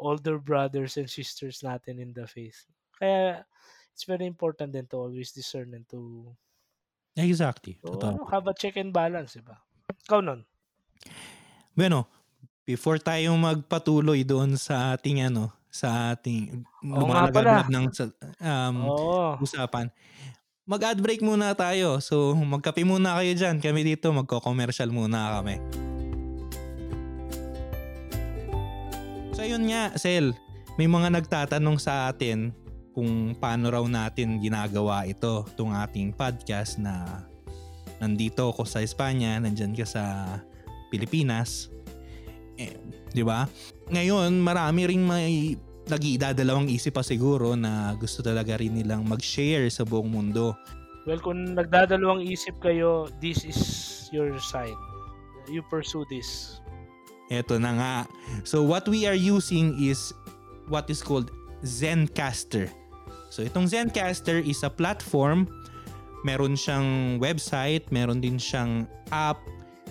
Speaker 1: older brothers and sisters natin in the faith. Kaya it's very important din to always discern and to
Speaker 2: Exactly.
Speaker 1: So,
Speaker 2: Totoo.
Speaker 1: ano, have a check and balance, diba? Ikaw nun.
Speaker 2: Bueno, before tayo magpatuloy doon sa ating ano, sa ating
Speaker 1: Oo nga pala.
Speaker 2: lumalagab ng um,
Speaker 1: Oo.
Speaker 2: usapan. Mag-ad break muna tayo. So, magkape muna kayo dyan. Kami dito, magko-commercial muna kami. So, yun nga, Sel. May mga nagtatanong sa atin kung paano raw natin ginagawa ito, itong ating podcast na nandito ako sa Espanya, nandyan ka sa Pilipinas. Eh, di ba? Ngayon, marami ring may nag-iidadalawang isip pa siguro na gusto talaga rin nilang mag-share sa buong mundo.
Speaker 1: Well, kung nagdadalawang isip kayo, this is your sign. You pursue this.
Speaker 2: Eto na nga. So what we are using is what is called Zencaster. So itong Zencaster is a platform. Meron siyang website, meron din siyang app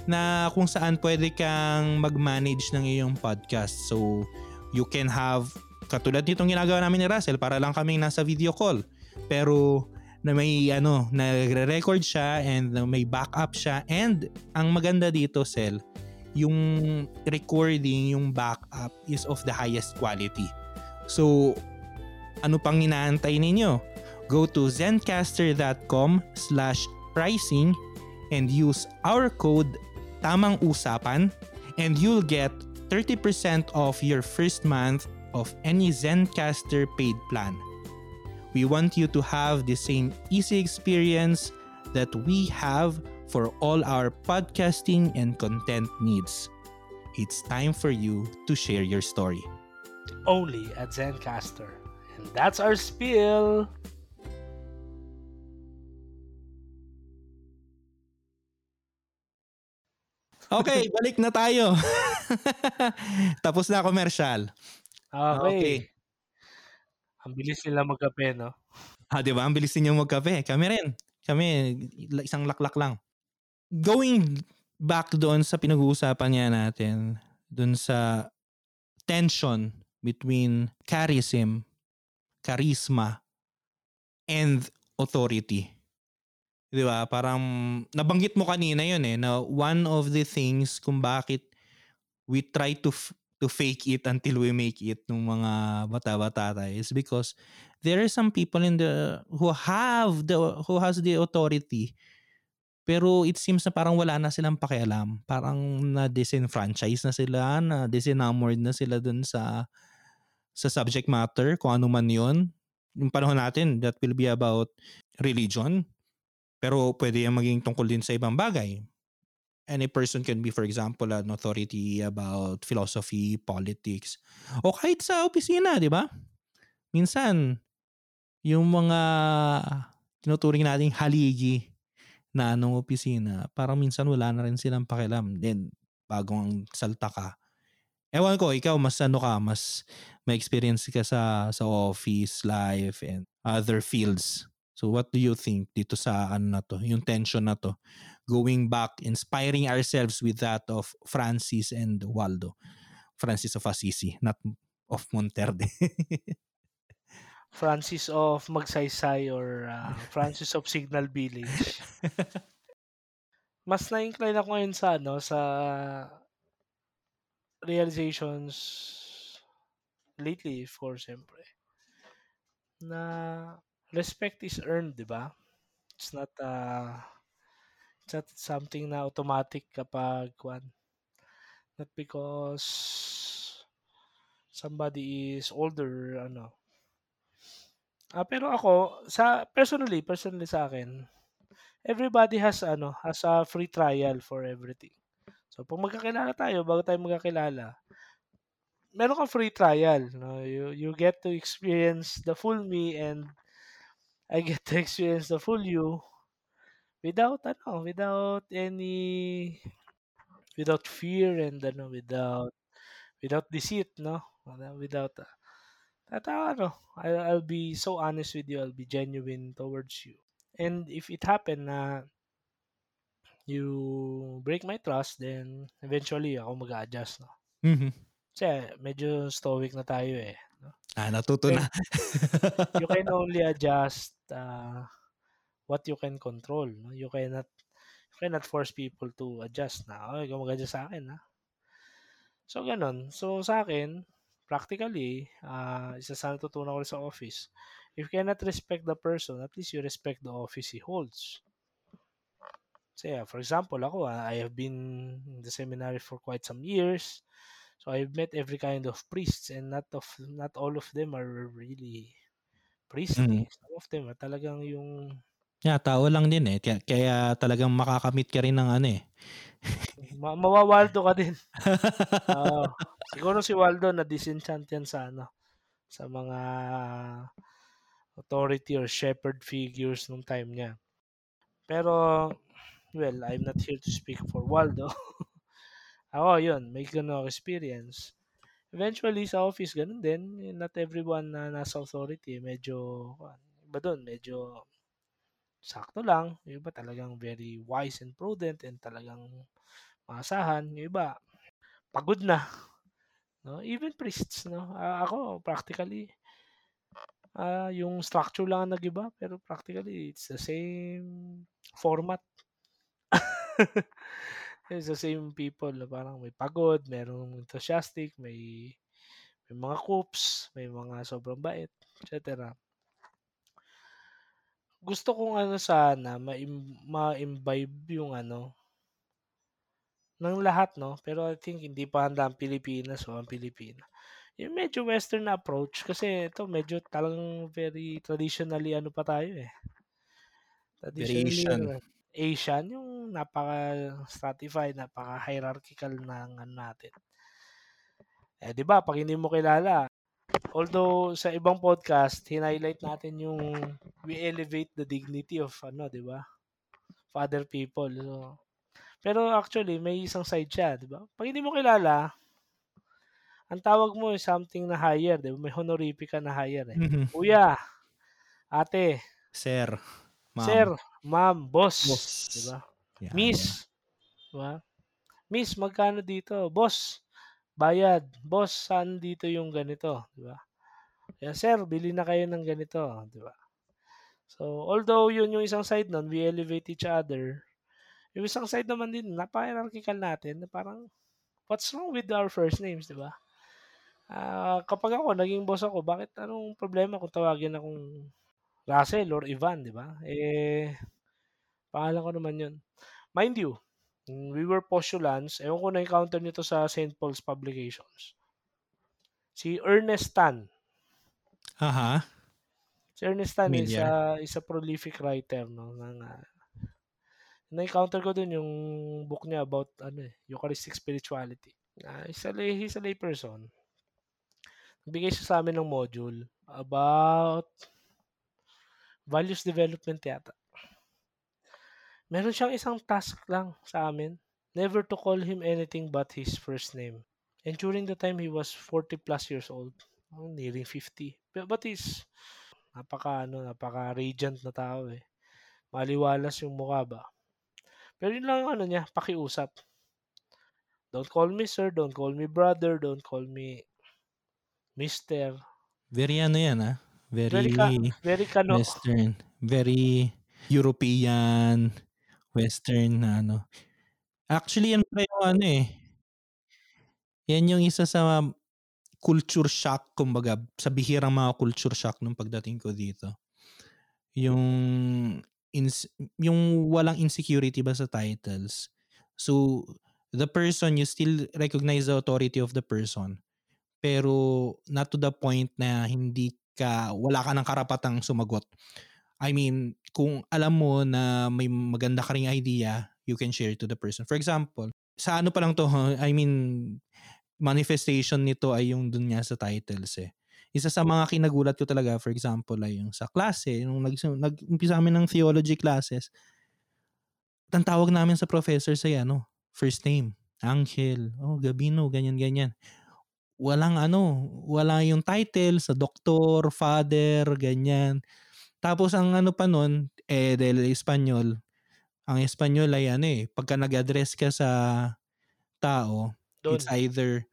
Speaker 2: na kung saan pwede kang mag-manage ng iyong podcast. So you can have katulad nitong ginagawa namin ni Russell para lang kaming nasa video call. Pero na may ano, nagre-record siya and may backup siya and ang maganda dito, Sel, yung recording, yung backup is of the highest quality. So, ano pang inaantay ninyo? Go to zencaster.com slash pricing and use our code tamang usapan and you'll get 30% off your first month of any Zencaster paid plan. We want you to have the same easy experience that we have for all our podcasting and content needs. It's time for you to share your story.
Speaker 1: Only at Zencaster. And that's our spiel.
Speaker 2: Okay, [LAUGHS] balik na tayo. [LAUGHS] Tapos na commercial.
Speaker 1: Okay. okay. Ang bilis nila magkape, no?
Speaker 2: Ah, di ba? Ang bilis ninyong magkape. Kami rin. Kami, isang laklak lang. Going back doon sa pinag-uusapan niya natin, doon sa tension between charism, charisma, and authority. Di ba? Parang nabanggit mo kanina yun eh, na one of the things kung bakit we try to f- to fake it until we make it ng mga bata-bata tayo is because there are some people in the who have the who has the authority pero it seems na parang wala na silang pakialam. Parang na disenfranchise na sila, na disenamored na sila dun sa sa subject matter, kung ano man yun. Yung panahon natin, that will be about religion. Pero pwede yung maging tungkol din sa ibang bagay any person can be, for example, an authority about philosophy, politics, o kahit sa opisina, di ba? Minsan, yung mga tinuturing nating haligi na anong opisina, parang minsan wala na rin silang pakialam. Then, bagong salta ka. Ewan ko, ikaw, mas ano ka, mas may experience ka sa, sa office, life, and other fields. So what do you think dito sa ano na to, yung tension na to? going back, inspiring ourselves with that of Francis and Waldo. Francis of Assisi, not of Monterde. [LAUGHS]
Speaker 1: Francis of Magsaysay or uh, Francis of Signal Village. Mas na-incline ako ngayon sa ano sa realizations lately for siyempre na respect is earned, 'di ba? It's not uh, It's not something na automatic kapag kwan. Not because somebody is older, ano. Ah, pero ako, sa personally, personally sa akin, everybody has ano, has a free trial for everything. So pag magkakilala tayo, bago tayo magkakilala, meron kang free trial, no? You you get to experience the full me and I get to experience the full you Without ano, without any without fear and ano, without without deceit, no? Without uh, at uh, ano, I'll, I'll be so honest with you, I'll be genuine towards you. And if it happen na you break my trust, then eventually ako mag-adjust, no?
Speaker 2: Mm-hmm.
Speaker 1: Kasi medyo stoic na tayo eh. No?
Speaker 2: Ah, natuto na. [LAUGHS]
Speaker 1: you can only [LAUGHS] adjust uh, what you can control. No? You cannot you cannot force people to adjust na. Oh, ikaw mag-adjust sa akin, ha? So, ganun. So, sa akin, practically, uh, isa sa natutunan ko rin sa office, if you cannot respect the person, at least you respect the office he holds. So yeah, for example, ako, uh, I have been in the seminary for quite some years. So I've met every kind of priests and not of not all of them are really priestly.
Speaker 2: Mm.
Speaker 1: Some of them are talagang yung
Speaker 2: Yeah, tao lang din eh. Kaya, kaya talagang makakamit ka rin ng ano eh.
Speaker 1: ma- mawawaldo ka din. [LAUGHS] Oo. siguro si Waldo na disenchant yan sa ano sa mga authority or shepherd figures nung time niya. Pero well, I'm not here to speak for Waldo. [LAUGHS] Ako, yun, may ganun experience. Eventually, sa office, ganun din. Not everyone na nasa authority, medyo, iba doon, medyo sakto lang. Yung iba talagang very wise and prudent and talagang maasahan. Yung iba, pagod na. No? Even priests, no? Uh, ako, practically, uh, yung structure lang ang nag-iba, pero practically, it's the same format. [LAUGHS] it's the same people na parang may pagod, merong enthusiastic, may may mga coops, may mga sobrang bait, etc. Gusto kong ano sana ma-imbibe yung ano ng lahat no, pero I think hindi pa handa ang Pilipinas o ang Pilipino. Yung medyo western na approach kasi ito medyo talagang very traditionally ano pa tayo eh. Traditionally
Speaker 2: Asian.
Speaker 1: ano, Asian, yung napaka-stratified, napaka-hierarchical ng ano natin. Eh, di ba, pag hindi mo kilala, although sa ibang podcast, highlight natin yung we elevate the dignity of ano, di ba? Of other people. So, pero actually, may isang side siya, di ba? Pag hindi mo kilala, ang tawag mo is something na higher, di ba? May honorific ka na higher eh.
Speaker 2: Mhm.
Speaker 1: Kuya, ate,
Speaker 2: Sir, ma'am.
Speaker 1: sir, ma'am, boss,
Speaker 2: Boss.
Speaker 1: di ba?
Speaker 2: Yan,
Speaker 1: Miss, di ba? Miss, magkano dito? Boss, bayad. Boss, saan dito yung ganito? Di ba? Kaya, sir, bili na kayo ng ganito. Di ba? So, although yun yung isang side nun, we elevate each other. Yung isang side naman din, napaka-hierarchical natin, na parang, what's wrong with our first names, di ba? Ah, kapag ako, naging boss ako, bakit anong problema kung tawagin akong Russell or Ivan, di ba? Eh, pangalan ko naman yun. Mind you, we were postulants. Ewan ko na-encounter nyo to sa St. Paul's Publications. Si Ernest Tan.
Speaker 2: Aha.
Speaker 1: Si Ernest Tan is a, is a prolific writer. No, ng, uh, na-encounter ko dun yung book niya about ano eh, Eucharistic spirituality. Uh, he's, a lay, he's a lay person. Nagbigay siya sa amin ng module about values development yata. Meron siyang isang task lang sa amin. Never to call him anything but his first name. And during the time, he was 40 plus years old. Oh, nearing 50. But, he's napaka, ano, napaka radiant na tao eh. Maliwalas yung mukha ba. Pero yun lang ang ano niya, pakiusap. Don't call me sir, don't call me brother, don't call me mister.
Speaker 2: Very ano yan ah. Very,
Speaker 1: Very, ka, very kano.
Speaker 2: western. Very European, western na ano. Actually, yan pa yung ano eh. Yan yung isa sa culture shock, kumbaga, sa bihirang mga culture shock nung pagdating ko dito. Yung, ins- yung walang insecurity ba sa titles. So, the person, you still recognize the authority of the person. Pero, not to the point na hindi ka, wala ka ng karapatang sumagot. I mean, kung alam mo na may maganda ka ring idea, you can share to the person. For example, sa ano pa lang to? I mean, manifestation nito ay yung dun nga sa titles eh. Isa sa mga kinagulat ko talaga, for example, ay yung sa klase, nung nag, nag-umpisa kami ng theology classes, ang tawag namin sa professor sa ano, first name, Angel, oh, Gabino, ganyan-ganyan. Walang ano, wala yung title sa doktor, father, ganyan. Tapos ang ano pa nun, eh, dahil Espanyol, ang Espanyol ay ano eh, pagka nag-address ka sa tao,
Speaker 1: Doon.
Speaker 2: it's either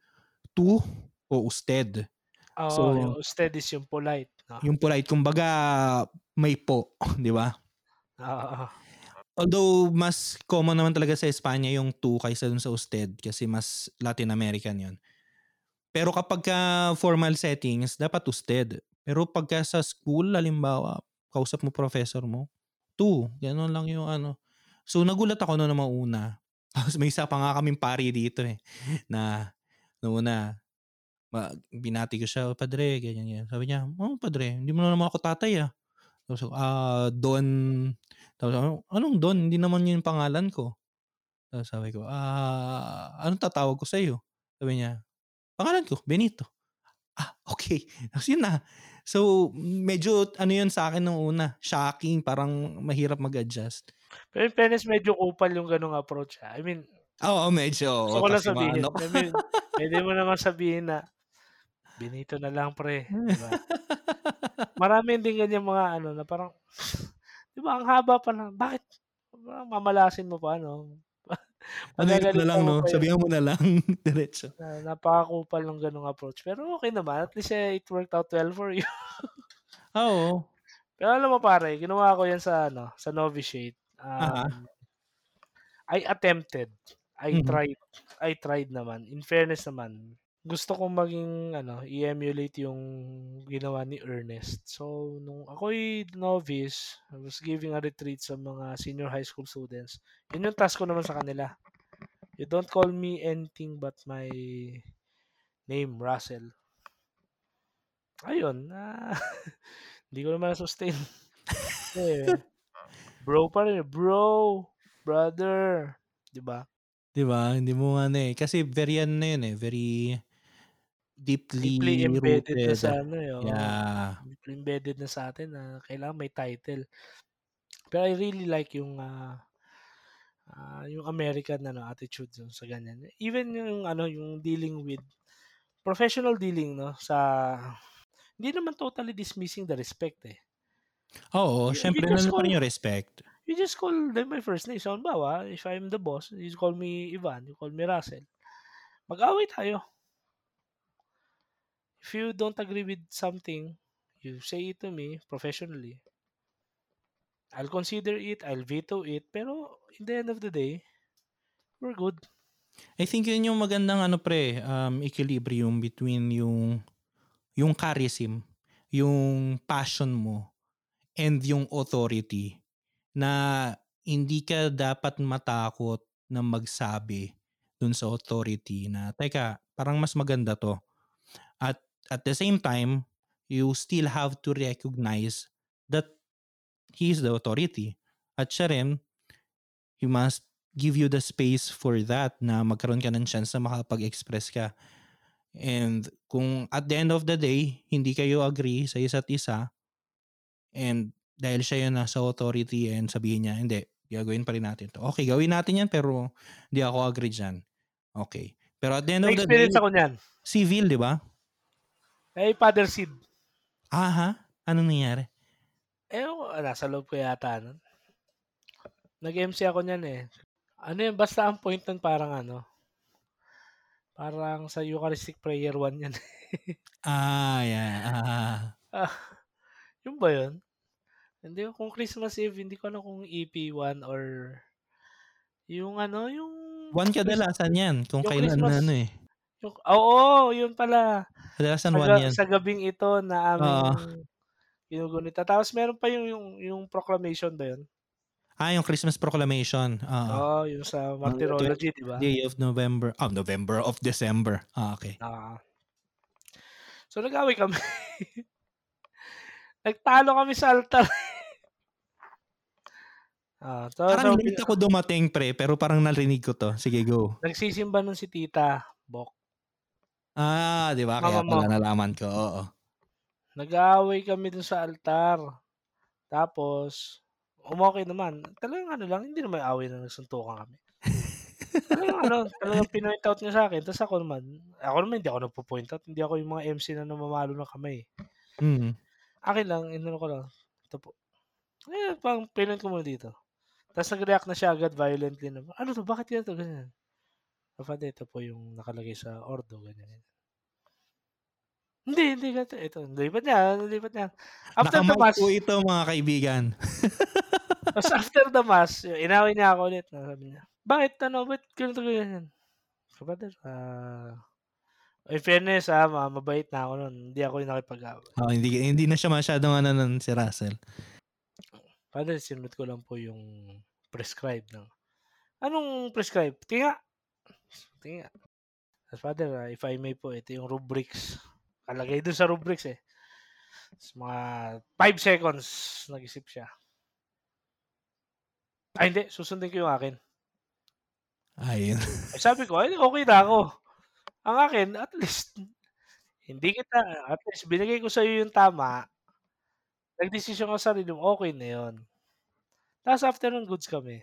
Speaker 2: tu o usted.
Speaker 1: Oo,
Speaker 2: So,
Speaker 1: yung usted is yung polite. No?
Speaker 2: Yung polite, kumbaga may po, [LAUGHS] di ba?
Speaker 1: Oo.
Speaker 2: Although mas common naman talaga sa Espanya yung tu kaysa dun sa usted kasi mas Latin American yun. Pero kapag ka formal settings, dapat usted. Pero pagka sa school, halimbawa, kausap mo professor mo, two. Ganun lang yung ano. So nagulat ako noon na mauna. [LAUGHS] May isa pa nga kaming pari dito eh. Na, noona, ma, binati ko siya, padre, ganyan, ganyan. Sabi niya, oh, padre, hindi mo na naman ako tatay ah. Tapos, ah, Don, tapos, anong Don? Hindi naman yun yung pangalan ko. Tapos sabi ko, ah, anong tatawag ko sa iyo? Sabi niya, pangalan ko, Benito. Ah, okay. Tapos yun na. So, medyo ano yun sa akin nung una. Shocking, parang mahirap mag-adjust.
Speaker 1: Pero in fairness, medyo kupal yung ganong approach. Ha? I mean,
Speaker 2: Oo, medyo.
Speaker 1: gusto ko lang sabihin.
Speaker 2: maano.
Speaker 1: I mean, pwede mo naman sabihin na, Benito na lang pre. Diba? Marami din ganyan mga ano na parang, [LAUGHS] di ba, ang haba pa na, bakit? Parang Mamalasin mo pa, no? [LAUGHS]
Speaker 2: ano na lang, no?
Speaker 1: yun.
Speaker 2: Sabihan mo na lang. [LAUGHS] Diretso.
Speaker 1: Na, napakakupal ng ganong approach. Pero okay naman. At least eh, it worked out well for you. [LAUGHS]
Speaker 2: Oo.
Speaker 1: Pero alam mo pare, ginawa ko yan sa ano, sa novitiate. Um, I attempted. I
Speaker 2: Mhm.
Speaker 1: tried. I tried naman. In fairness naman, gusto kong maging ano, i-emulate yung ginawa ni Ernest. So, nung ako'y novice, I was giving a retreat sa mga senior high school students. Yun yung task ko naman sa kanila. You don't call me anything but my name, Russell. Ayun, [LAUGHS] hindi ko naman na-sustain. [LAUGHS] Eh, bro pa rin. Bro, brother. Di ba?
Speaker 2: Di ba? Hindi mo ano eh. Kasi very ano na yun eh. Very deeply,
Speaker 1: Deeply embedded na
Speaker 2: rooted.
Speaker 1: sa ano eh. oo.
Speaker 2: Yeah.
Speaker 1: Deeply embedded na sa atin na kailangan may title. Pero I really like yung ah, ah, yung American ano, attitude dun sa ganyan. Even yung ano, yung dealing with professional dealing no sa hindi naman totally dismissing the respect eh.
Speaker 2: Oo,
Speaker 1: You-
Speaker 2: syempre nandun pa rin yung respect.
Speaker 1: You just call them my first name. So, bawa, if I'm the boss, you call me Ivan, you call me Russell. Mag-away tayo. If you don't agree with something, you say it to me professionally. I'll consider it, I'll veto it, pero in the end of the day, we're good.
Speaker 2: I think yun yung magandang ano pre, um, equilibrium between yung yung charism, yung passion mo, and yung authority na hindi ka dapat matakot na magsabi dun sa authority na, teka, parang mas maganda to. At the same time, you still have to recognize that he is the authority. At siya rin, he must give you the space for that na magkaroon ka ng chance na makapag-express ka. And kung at the end of the day, hindi kayo agree sa isa't isa, and dahil siya yun nasa authority and sabihin niya, hindi, gagawin pa rin natin to. Okay, gawin natin yan pero hindi ako agree dyan. Okay. Pero at the end
Speaker 1: May
Speaker 2: of the day,
Speaker 1: ako niyan.
Speaker 2: civil, di ba?
Speaker 1: Eh, Father Sid.
Speaker 2: Aha, anong nangyari?
Speaker 1: Eh, ako, nasa loob ko yata nun. Nag-MC ako niyan eh. Ano yun, basta ang point nun parang ano, parang sa Eucharistic Prayer 1 yan. [LAUGHS]
Speaker 2: Ah, yeah. Ah.
Speaker 1: Ah, yun ba yun? Hindi ko kung Christmas Eve, hindi ko alam kung EP1 or yung ano, yung
Speaker 2: One kadalasan yan. Kung
Speaker 1: Yung
Speaker 2: kailan
Speaker 1: Christmas-
Speaker 2: na ano eh.
Speaker 1: Yung oo, yun pala.
Speaker 2: Kadalasan
Speaker 1: Sa,
Speaker 2: one yan.
Speaker 1: sa gabing ito na aming
Speaker 2: Oo.
Speaker 1: ginugunita. Tapos meron pa yung yung, yung proclamation ba yun?
Speaker 2: Ah, yung Christmas Proclamation. Ah,
Speaker 1: Oo, yung sa martyrology, di ba?
Speaker 2: Day of November. Oh, November of December. Ah, okay.
Speaker 1: Ah. So nag-away kami. [LAUGHS] Nagtalo kami sa altar. [LAUGHS] ah, so,
Speaker 2: Parang
Speaker 1: so,
Speaker 2: ako dumating pre, pero parang narinig ko to. Sige, go.
Speaker 1: nagsisimba nun si Tita Bok.
Speaker 2: Ah, di ba? Kaya
Speaker 1: Mama mo.
Speaker 2: pala nalaman ko. Oo.
Speaker 1: Nag-aaway kami dun sa altar. Tapos, umokay naman. Talagang ano lang, hindi naman away na nagsuntukan kami. talagang ano, talagang pinoint out niya sa akin. Tapos ako naman, ako naman hindi ako nagpo-point out. Hindi ako yung mga MC na namamalo ng kamay.
Speaker 2: Hmm.
Speaker 1: Akin lang, inano ko lang. Ito po. Eh, pang pinoint ko muna dito. Tapos nag-react na siya agad violently na, ano to, bakit yan to, ganyan. Kapag ito po yung nakalagay sa ordo, ganyan. Hindi, hindi. Ito, lipat niya, lipat niya. After the
Speaker 2: Nakamike
Speaker 1: mass,
Speaker 2: ito mga kaibigan. [LAUGHS]
Speaker 1: tapos after the mass, inaway niya ako ulit. Sabi niya, bakit, ano, ba't ganito ganyan? Kapatid, ah, In fairness, ah, ma mabait na ako nun. Hindi ako yung nakipag-away.
Speaker 2: Oo, hindi hindi na siya masyadong ano nun si Russell.
Speaker 1: Father, sinunod ko lang po yung prescribe ng anong prescribe? Tingin nga. Tingin nga. Tapos Father, ah, if I may po, ito yung rubrics. Kalagay dun sa rubrics eh. Tapos mga 5 seconds, nag-isip siya. Ay, hindi. Susundin ko yung akin.
Speaker 2: Ayun.
Speaker 1: Ay, sabi ko, ay, okay na ako. Ang akin, at least, hindi kita, at least, binigay ko sa iyo yung tama. Nagdesisyon ka sa sarili mo, okay na yun. Tapos after ng goods kami.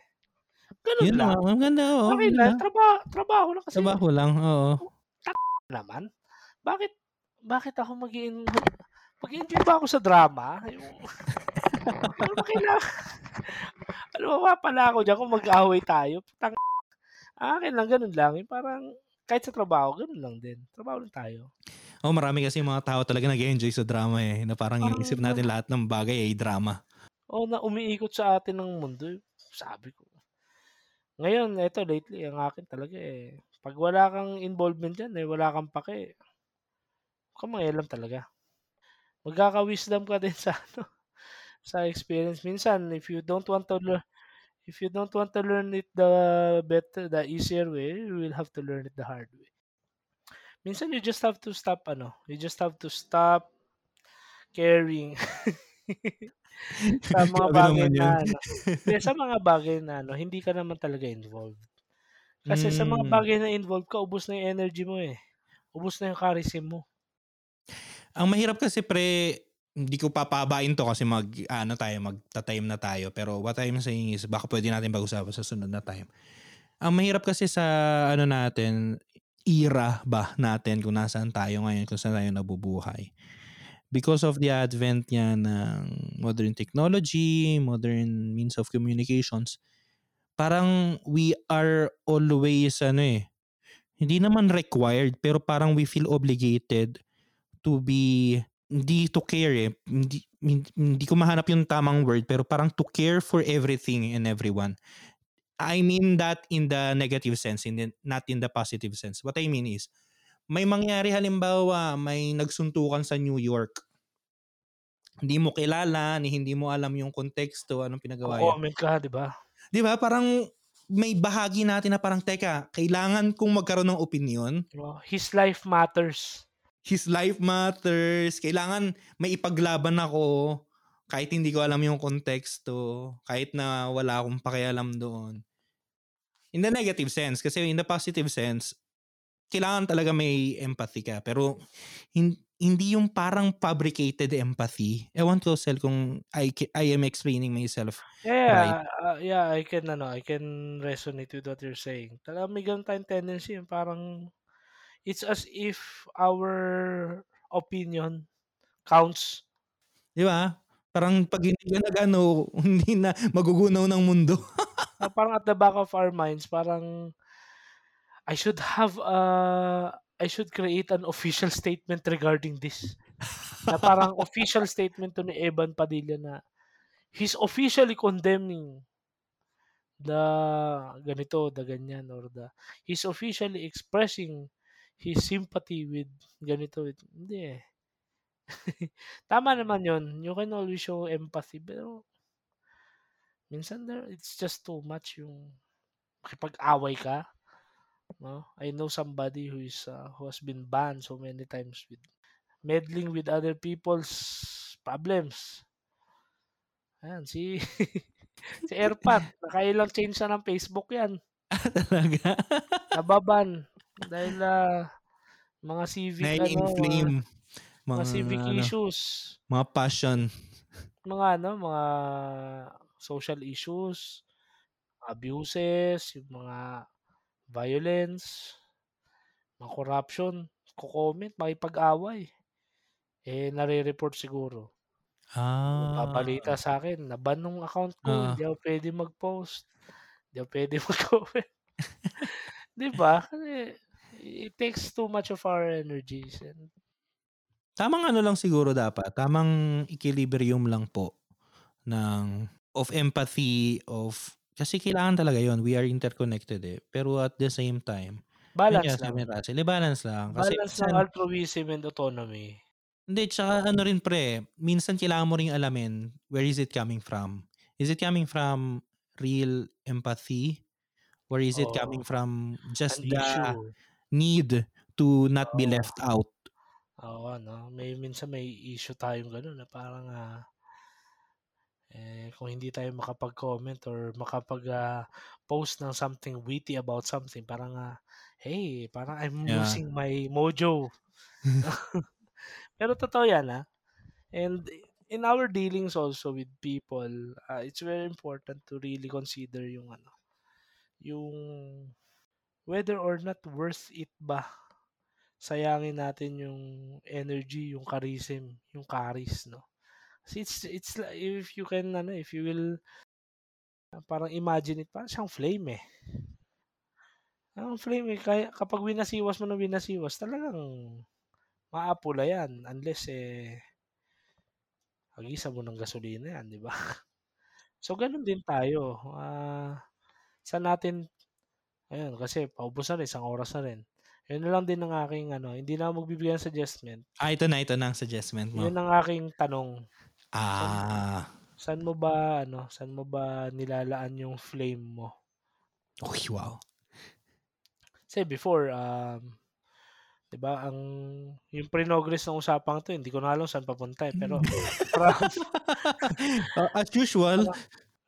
Speaker 1: Ganun
Speaker 2: Yun
Speaker 1: lang.
Speaker 2: lang. Ang ganda, oo.
Speaker 1: Okay lang. Trabaho, trabaho lang kasi.
Speaker 2: Trabaho lang, oo.
Speaker 1: naman. Bakit, bakit ako mag mag-enjoy ba ako sa drama? Yung, ano ba kailangan? [LAUGHS] ano ba pala ako dyan kung mag-away tayo? Tang, akin lang, ganun lang. Yung parang, kahit sa trabaho, ganun lang din. Trabaho lang tayo.
Speaker 2: Oh, marami kasi mga tao talaga nag-enjoy sa drama eh. Na parang
Speaker 1: Parang-
Speaker 2: iniisip natin lahat ng bagay ay drama.
Speaker 1: O na umiikot sa atin ng mundo. Sabi ko. Ngayon, eto lately, ang akin talaga eh. Pag wala kang involvement dyan, eh, wala kang pake. Kamangialam talaga. Magkaka-wisdom ka din [LAUGHS] sa ano, sa experience. Minsan, if you don't want to learn, if you don't want to learn it the better, the easier way, you will have to learn it the hard way. Minsan, you just have to stop, ano, you just have to stop caring [LAUGHS] [LAUGHS] [LAUGHS] sa mga bagay na ano. Sa mga bagay na ano, hindi ka naman talaga involved. Kasi sa mga
Speaker 2: Mm.
Speaker 1: bagay na involved ka, ubos na yung energy mo eh. Ubos na yung charisma mo.
Speaker 2: Ang mahirap kasi pre, hindi ko papabain to kasi mag, ano tayo, magta-time na tayo. Pero what I'm saying is, baka pwede natin pag-usapan sa sunod na time. Ang mahirap kasi sa, ano natin, era ba natin kung nasaan tayo ngayon, kung saan tayo nabubuhay. Because of the advent niya ng modern technology, modern means of communications, parang we are always, ano eh, hindi naman required, pero parang we feel obligated to be hindi to care eh. Hindi, hindi, hindi ko mahanap yung tamang word pero parang to care for everything and everyone. I mean that in the negative sense, in the, not in the positive sense. What I mean is, may mangyari halimbawa, may nagsuntukan sa New York. Hindi mo kilala, ni hindi mo alam yung konteksto, anong pinagawa yan.
Speaker 1: Comment ka, di ba?
Speaker 2: Di ba? Parang may bahagi natin na parang, teka, kailangan kong magkaroon ng opinion
Speaker 1: Diba? His life matters.
Speaker 2: his life matters. Kailangan may ipaglaban ako kahit hindi ko alam yung konteksto, kahit na wala akong pakialam doon. In the negative sense, kasi in the positive sense, kailangan talaga may empathy ka. Pero hin- hindi yung parang fabricated empathy. Ewan ko, Sel, kung I, I am explaining myself.
Speaker 1: Yeah,
Speaker 2: Right.
Speaker 1: uh, yeah, I can ano, I can resonate with what you're saying. Talaga may ganun tayong tendency, yung parang it's as if our opinion counts.
Speaker 2: Di ba? Parang pag hindi ka nag-ano, [LAUGHS] hindi na magugunaw ng mundo.
Speaker 1: Parang at the back of our minds, parang I should have uh I should create an official statement regarding this. na parang official [LAUGHS] statement to ni Evan Padilla na he's officially condemning the ganito, the ganyan, or the he's officially expressing his sympathy with ganito. with- Hindi eh. [LAUGHS] Tama naman yon You can always show empathy, pero minsan there, it's just too much yung makipag-away ka. No? I know somebody who is uh, who has been banned so many times with meddling with other people's problems. Ayan, si [LAUGHS] si Airpat, nakailang change na ng Facebook yan. [LAUGHS]
Speaker 2: Talaga. [LAUGHS]
Speaker 1: Nababan dahil ah, mga civic ano, mga,
Speaker 2: Na-inflame.
Speaker 1: mga civic
Speaker 2: ano,
Speaker 1: issues,
Speaker 2: mga passion.
Speaker 1: mga ano, mga social issues, abuses, yung mga violence, mga corruption, ko-comment, makipag-away. Eh, nare-report siguro.
Speaker 2: Ah.
Speaker 1: Babalita sa akin, naban nung account ko,
Speaker 2: Ah.
Speaker 1: hindi ako pwede mag-post. Hindi ako pwede [LAUGHS] mag-comment. Di ba? It takes too much of our energies. And,
Speaker 2: Tamang ano lang siguro dapat, tamang equilibrium lang po ng of empathy, of kasi kailangan talaga yon We are interconnected eh. Pero at the same time,
Speaker 1: Balance
Speaker 2: sabi
Speaker 1: lang.
Speaker 2: ni Russell, i-balance lang kasi
Speaker 1: Balance ng
Speaker 2: minsan
Speaker 1: altruism and autonomy.
Speaker 2: Hindi, tsaka ano rin pre, minsan kailangan mo ring alamin where is it coming from. Is it coming from real empathy? Or is it
Speaker 1: Oo.
Speaker 2: coming from just the
Speaker 1: issue.
Speaker 2: need to not be
Speaker 1: Oo.
Speaker 2: left out?
Speaker 1: Oo, ano, may minsan may issue tayong gano'n na parang, ah, eh, kung hindi tayo makapag-comment or makapag, ah, post ng something witty about something parang, ah, "Hey, parang I'm
Speaker 2: Yeah.
Speaker 1: losing my mojo." [LAUGHS] Pero totoo 'yan, ah, and in our dealings also with people, ah, it's very important to really consider yung ano, yung whether or not worth it ba sayangin natin yung energy, yung charism, yung charis 'no. It's it's if you can ano, if you will parang imagine it, parang siyang flame, eh. Ang flame, eh, kaya kapag winasiwas mo ng winasiwas talagang maapula 'yan unless, eh hagisan mo ng gasolina 'yan, 'di ba? [LAUGHS] So gano'n din tayo, ah, saan natin ayun kasi paubos na rin, isang oras na rin. 'Yun na lang din ang aking ano, hindi na magbibigay ng suggestment.
Speaker 2: Ah, ito na, ito na ang suggestment mo.
Speaker 1: 'Yun ang aking tanong.
Speaker 2: Ah.
Speaker 1: saan mo ba ano, saan mo ba nilalaan yung flame mo?
Speaker 2: Uy, wow.
Speaker 1: Kasi before, um, 'di ba ang yung pre-nogress ng usapang 'to hindi ko na alam saan papunta, eh, pero
Speaker 2: Uh, [LAUGHS] [LAUGHS] as usual.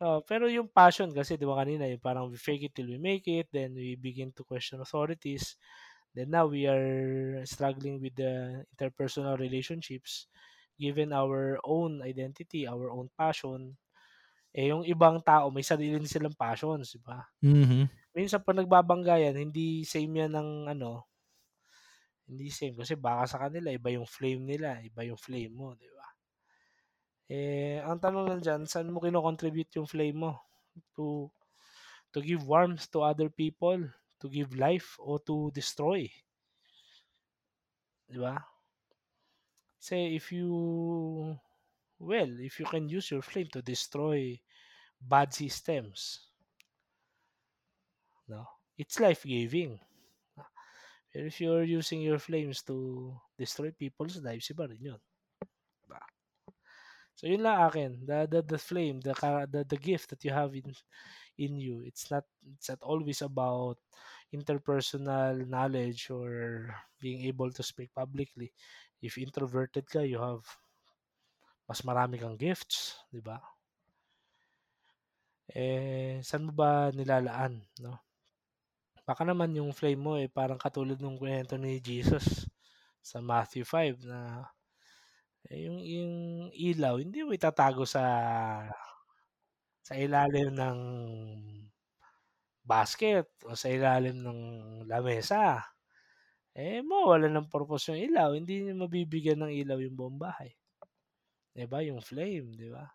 Speaker 1: oo, pero yung passion kasi 'di ba kanina yung parang we fake it till we make it, then we begin to question authorities. Then now we are struggling with the interpersonal relationships given our own identity, our own passion. Eh, yung ibang tao may sarili din silang passions, 'di ba?
Speaker 2: Mhm.
Speaker 1: Minsan 'pag nagbabangga 'yan hindi same 'yan ng ano hindi same kasi baka sa kanila iba yung flame nila, iba yung flame mo, 'di ba? Eh, ang tanong lang diyan, saan mo kino-contribute yung flame mo? To to give warmth to other people, to give life o to destroy? 'Di ba? Kasi if you well, if you can use your flame to destroy bad systems no it's life-giving. Pero if you're using your flames to destroy people's lives, iba rin 'yun, so 'yun lang akin, the the the flame, the the the gift that you have in in you, it's not it's not always about interpersonal knowledge or being able to speak publicly. If introverted ka, you have mas marami kang gifts, 'di ba? Eh, saan mo ba nilalaan 'no? Baka naman yung flame mo, eh, parang katulad nung kuwento ni Jesus sa Matthew 5 na, eh, yung yung ilaw hindi mo itatago sa sa ilalim ng basket o sa ilalim ng lamesa. Eh, mawawalan ng purpose yung ilaw, hindi niyo mabibigyan ng ilaw yung buong bahay. 'Di ba, yung flame, 'di ba?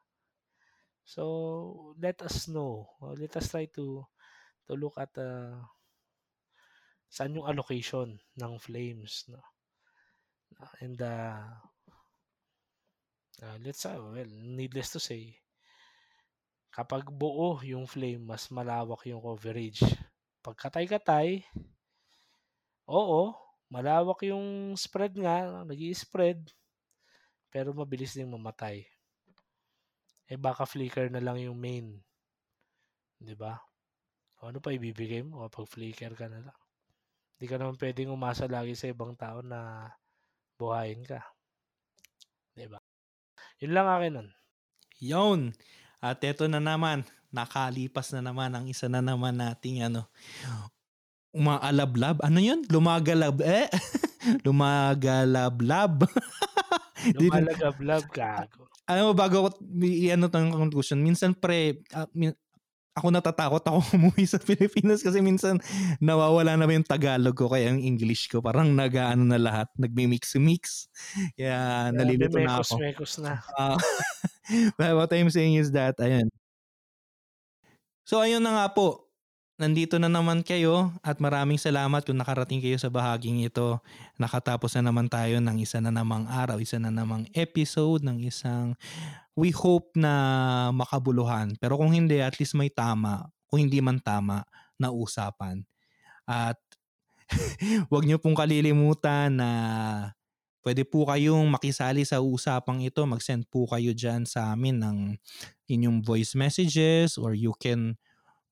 Speaker 1: So, let us know, or let us try to to look at, ah, saan yung allocation ng flames 'no? And, ah ah, let's, ah, well, needless to say kapag buo yung flame mas malawak yung coverage. 'Pag katay-katay oo, malawak yung spread nga, nag-i-spread, pero mabilis ding mamatay. Eh, baka flicker na lang yung main. 'Di ba? O ano pa ibibigay mo kapag flicker ka na lang? Hindi ka naman puwedeng umasa lagi sa ibang tao na buhayin ka. 'Di ba? 'Yun lang akin nun.
Speaker 2: 'Yun. At eto na naman, nakalipas na naman ang isa na naman nating ano, umaalab-lab, ano 'yun? Lumagalab eh, [LAUGHS] lumagalab-lab. [LAUGHS]
Speaker 1: Lumalagablab, gago.
Speaker 2: Alam mo bago ko i-ano 'tong conclusion, minsan pre, ah, mi ako natatakot ako [LAUGHS] umuwi sa Pilipinas kasi minsan nawawala na yung Tagalog ko kaya yung English ko parang nag-aano na lahat, nagmi-mix-mix. Kaya
Speaker 1: Grabe
Speaker 2: nalilito na ako.
Speaker 1: mekos-mekos na.
Speaker 2: But what I'm saying is that ayun. So ayun na nga po, nandito na naman kayo at maraming salamat kung nakarating kayo sa bahaging ito. Nakatapos na naman tayo ng isa na namang araw, isa na namang episode ng isang we hope na makabuluhan. Pero kung hindi, at least may tama, kung hindi man tama, na usapan. At [LAUGHS] Huwag niyo pong kalilimutan na pwede po kayong makisali sa usapang ito. Mag-send po kayo dyan sa amin ng inyong voice messages or you can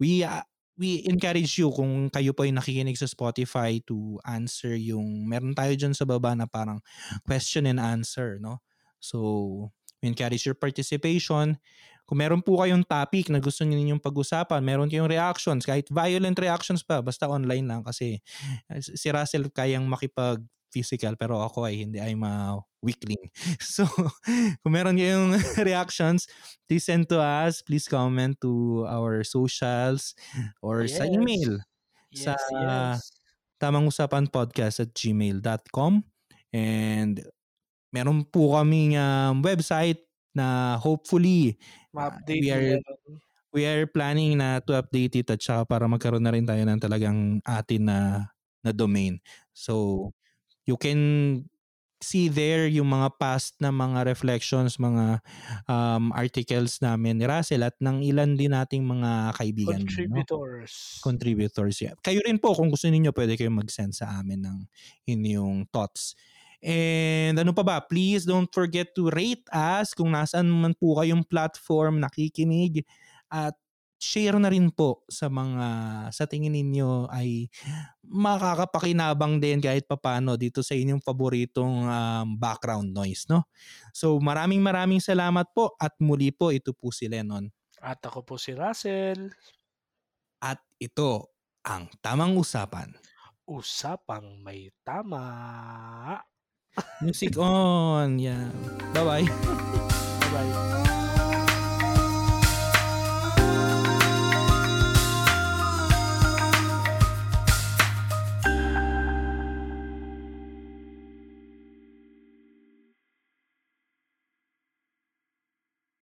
Speaker 2: we uh, we encourage you kung kayo po ay nakikinig sa Spotify to answer yung meron tayo dyan sa baba na parang question and answer no? So we encourage your participation. Kung meron po kayong topic na gusto niyo pag-usapan, meron kayong reactions, kahit violent reactions pa, basta online lang kasi si Russell kayang makipag physical pero ako ay hindi I'm a weakling. [LAUGHS] So kung meron kayong [LAUGHS] reactions, please send to us, please comment to our socials or
Speaker 1: Yes.
Speaker 2: sa email
Speaker 1: Yes,
Speaker 2: sa
Speaker 1: yes.
Speaker 2: tamang usapan podcast at gmail.com and meron po kaming um, website na hopefully uh,
Speaker 1: Ma-update
Speaker 2: we are we are planning na to update it at saka para magkaroon na rin tayo ng talagang atin na na domain. So you can see there yung mga past na mga reflections, mga um, articles namin ni Russell at ng ilan din nating mga kaibigan. No?
Speaker 1: Contributors.
Speaker 2: Contributors. Yeah. Kayo rin po, kung gusto niyo pwede kayong mag-send sa amin ng inyong thoughts. And ano pa ba, please don't forget to rate us kung nasaan man po kayong platform nakikinig at share na rin po sa mga sa tingin ninyo ay makakapakinabang din kahit papano dito sa inyong paboritong um, background noise, no? So maraming maraming salamat po at muli po ito po si Lennon
Speaker 1: At ako po si Russell.
Speaker 2: at ito ang Tamang Usapan.
Speaker 1: Usapang may tama.
Speaker 2: Music on. Yeah. Bye-bye. [LAUGHS]
Speaker 1: Bye-bye.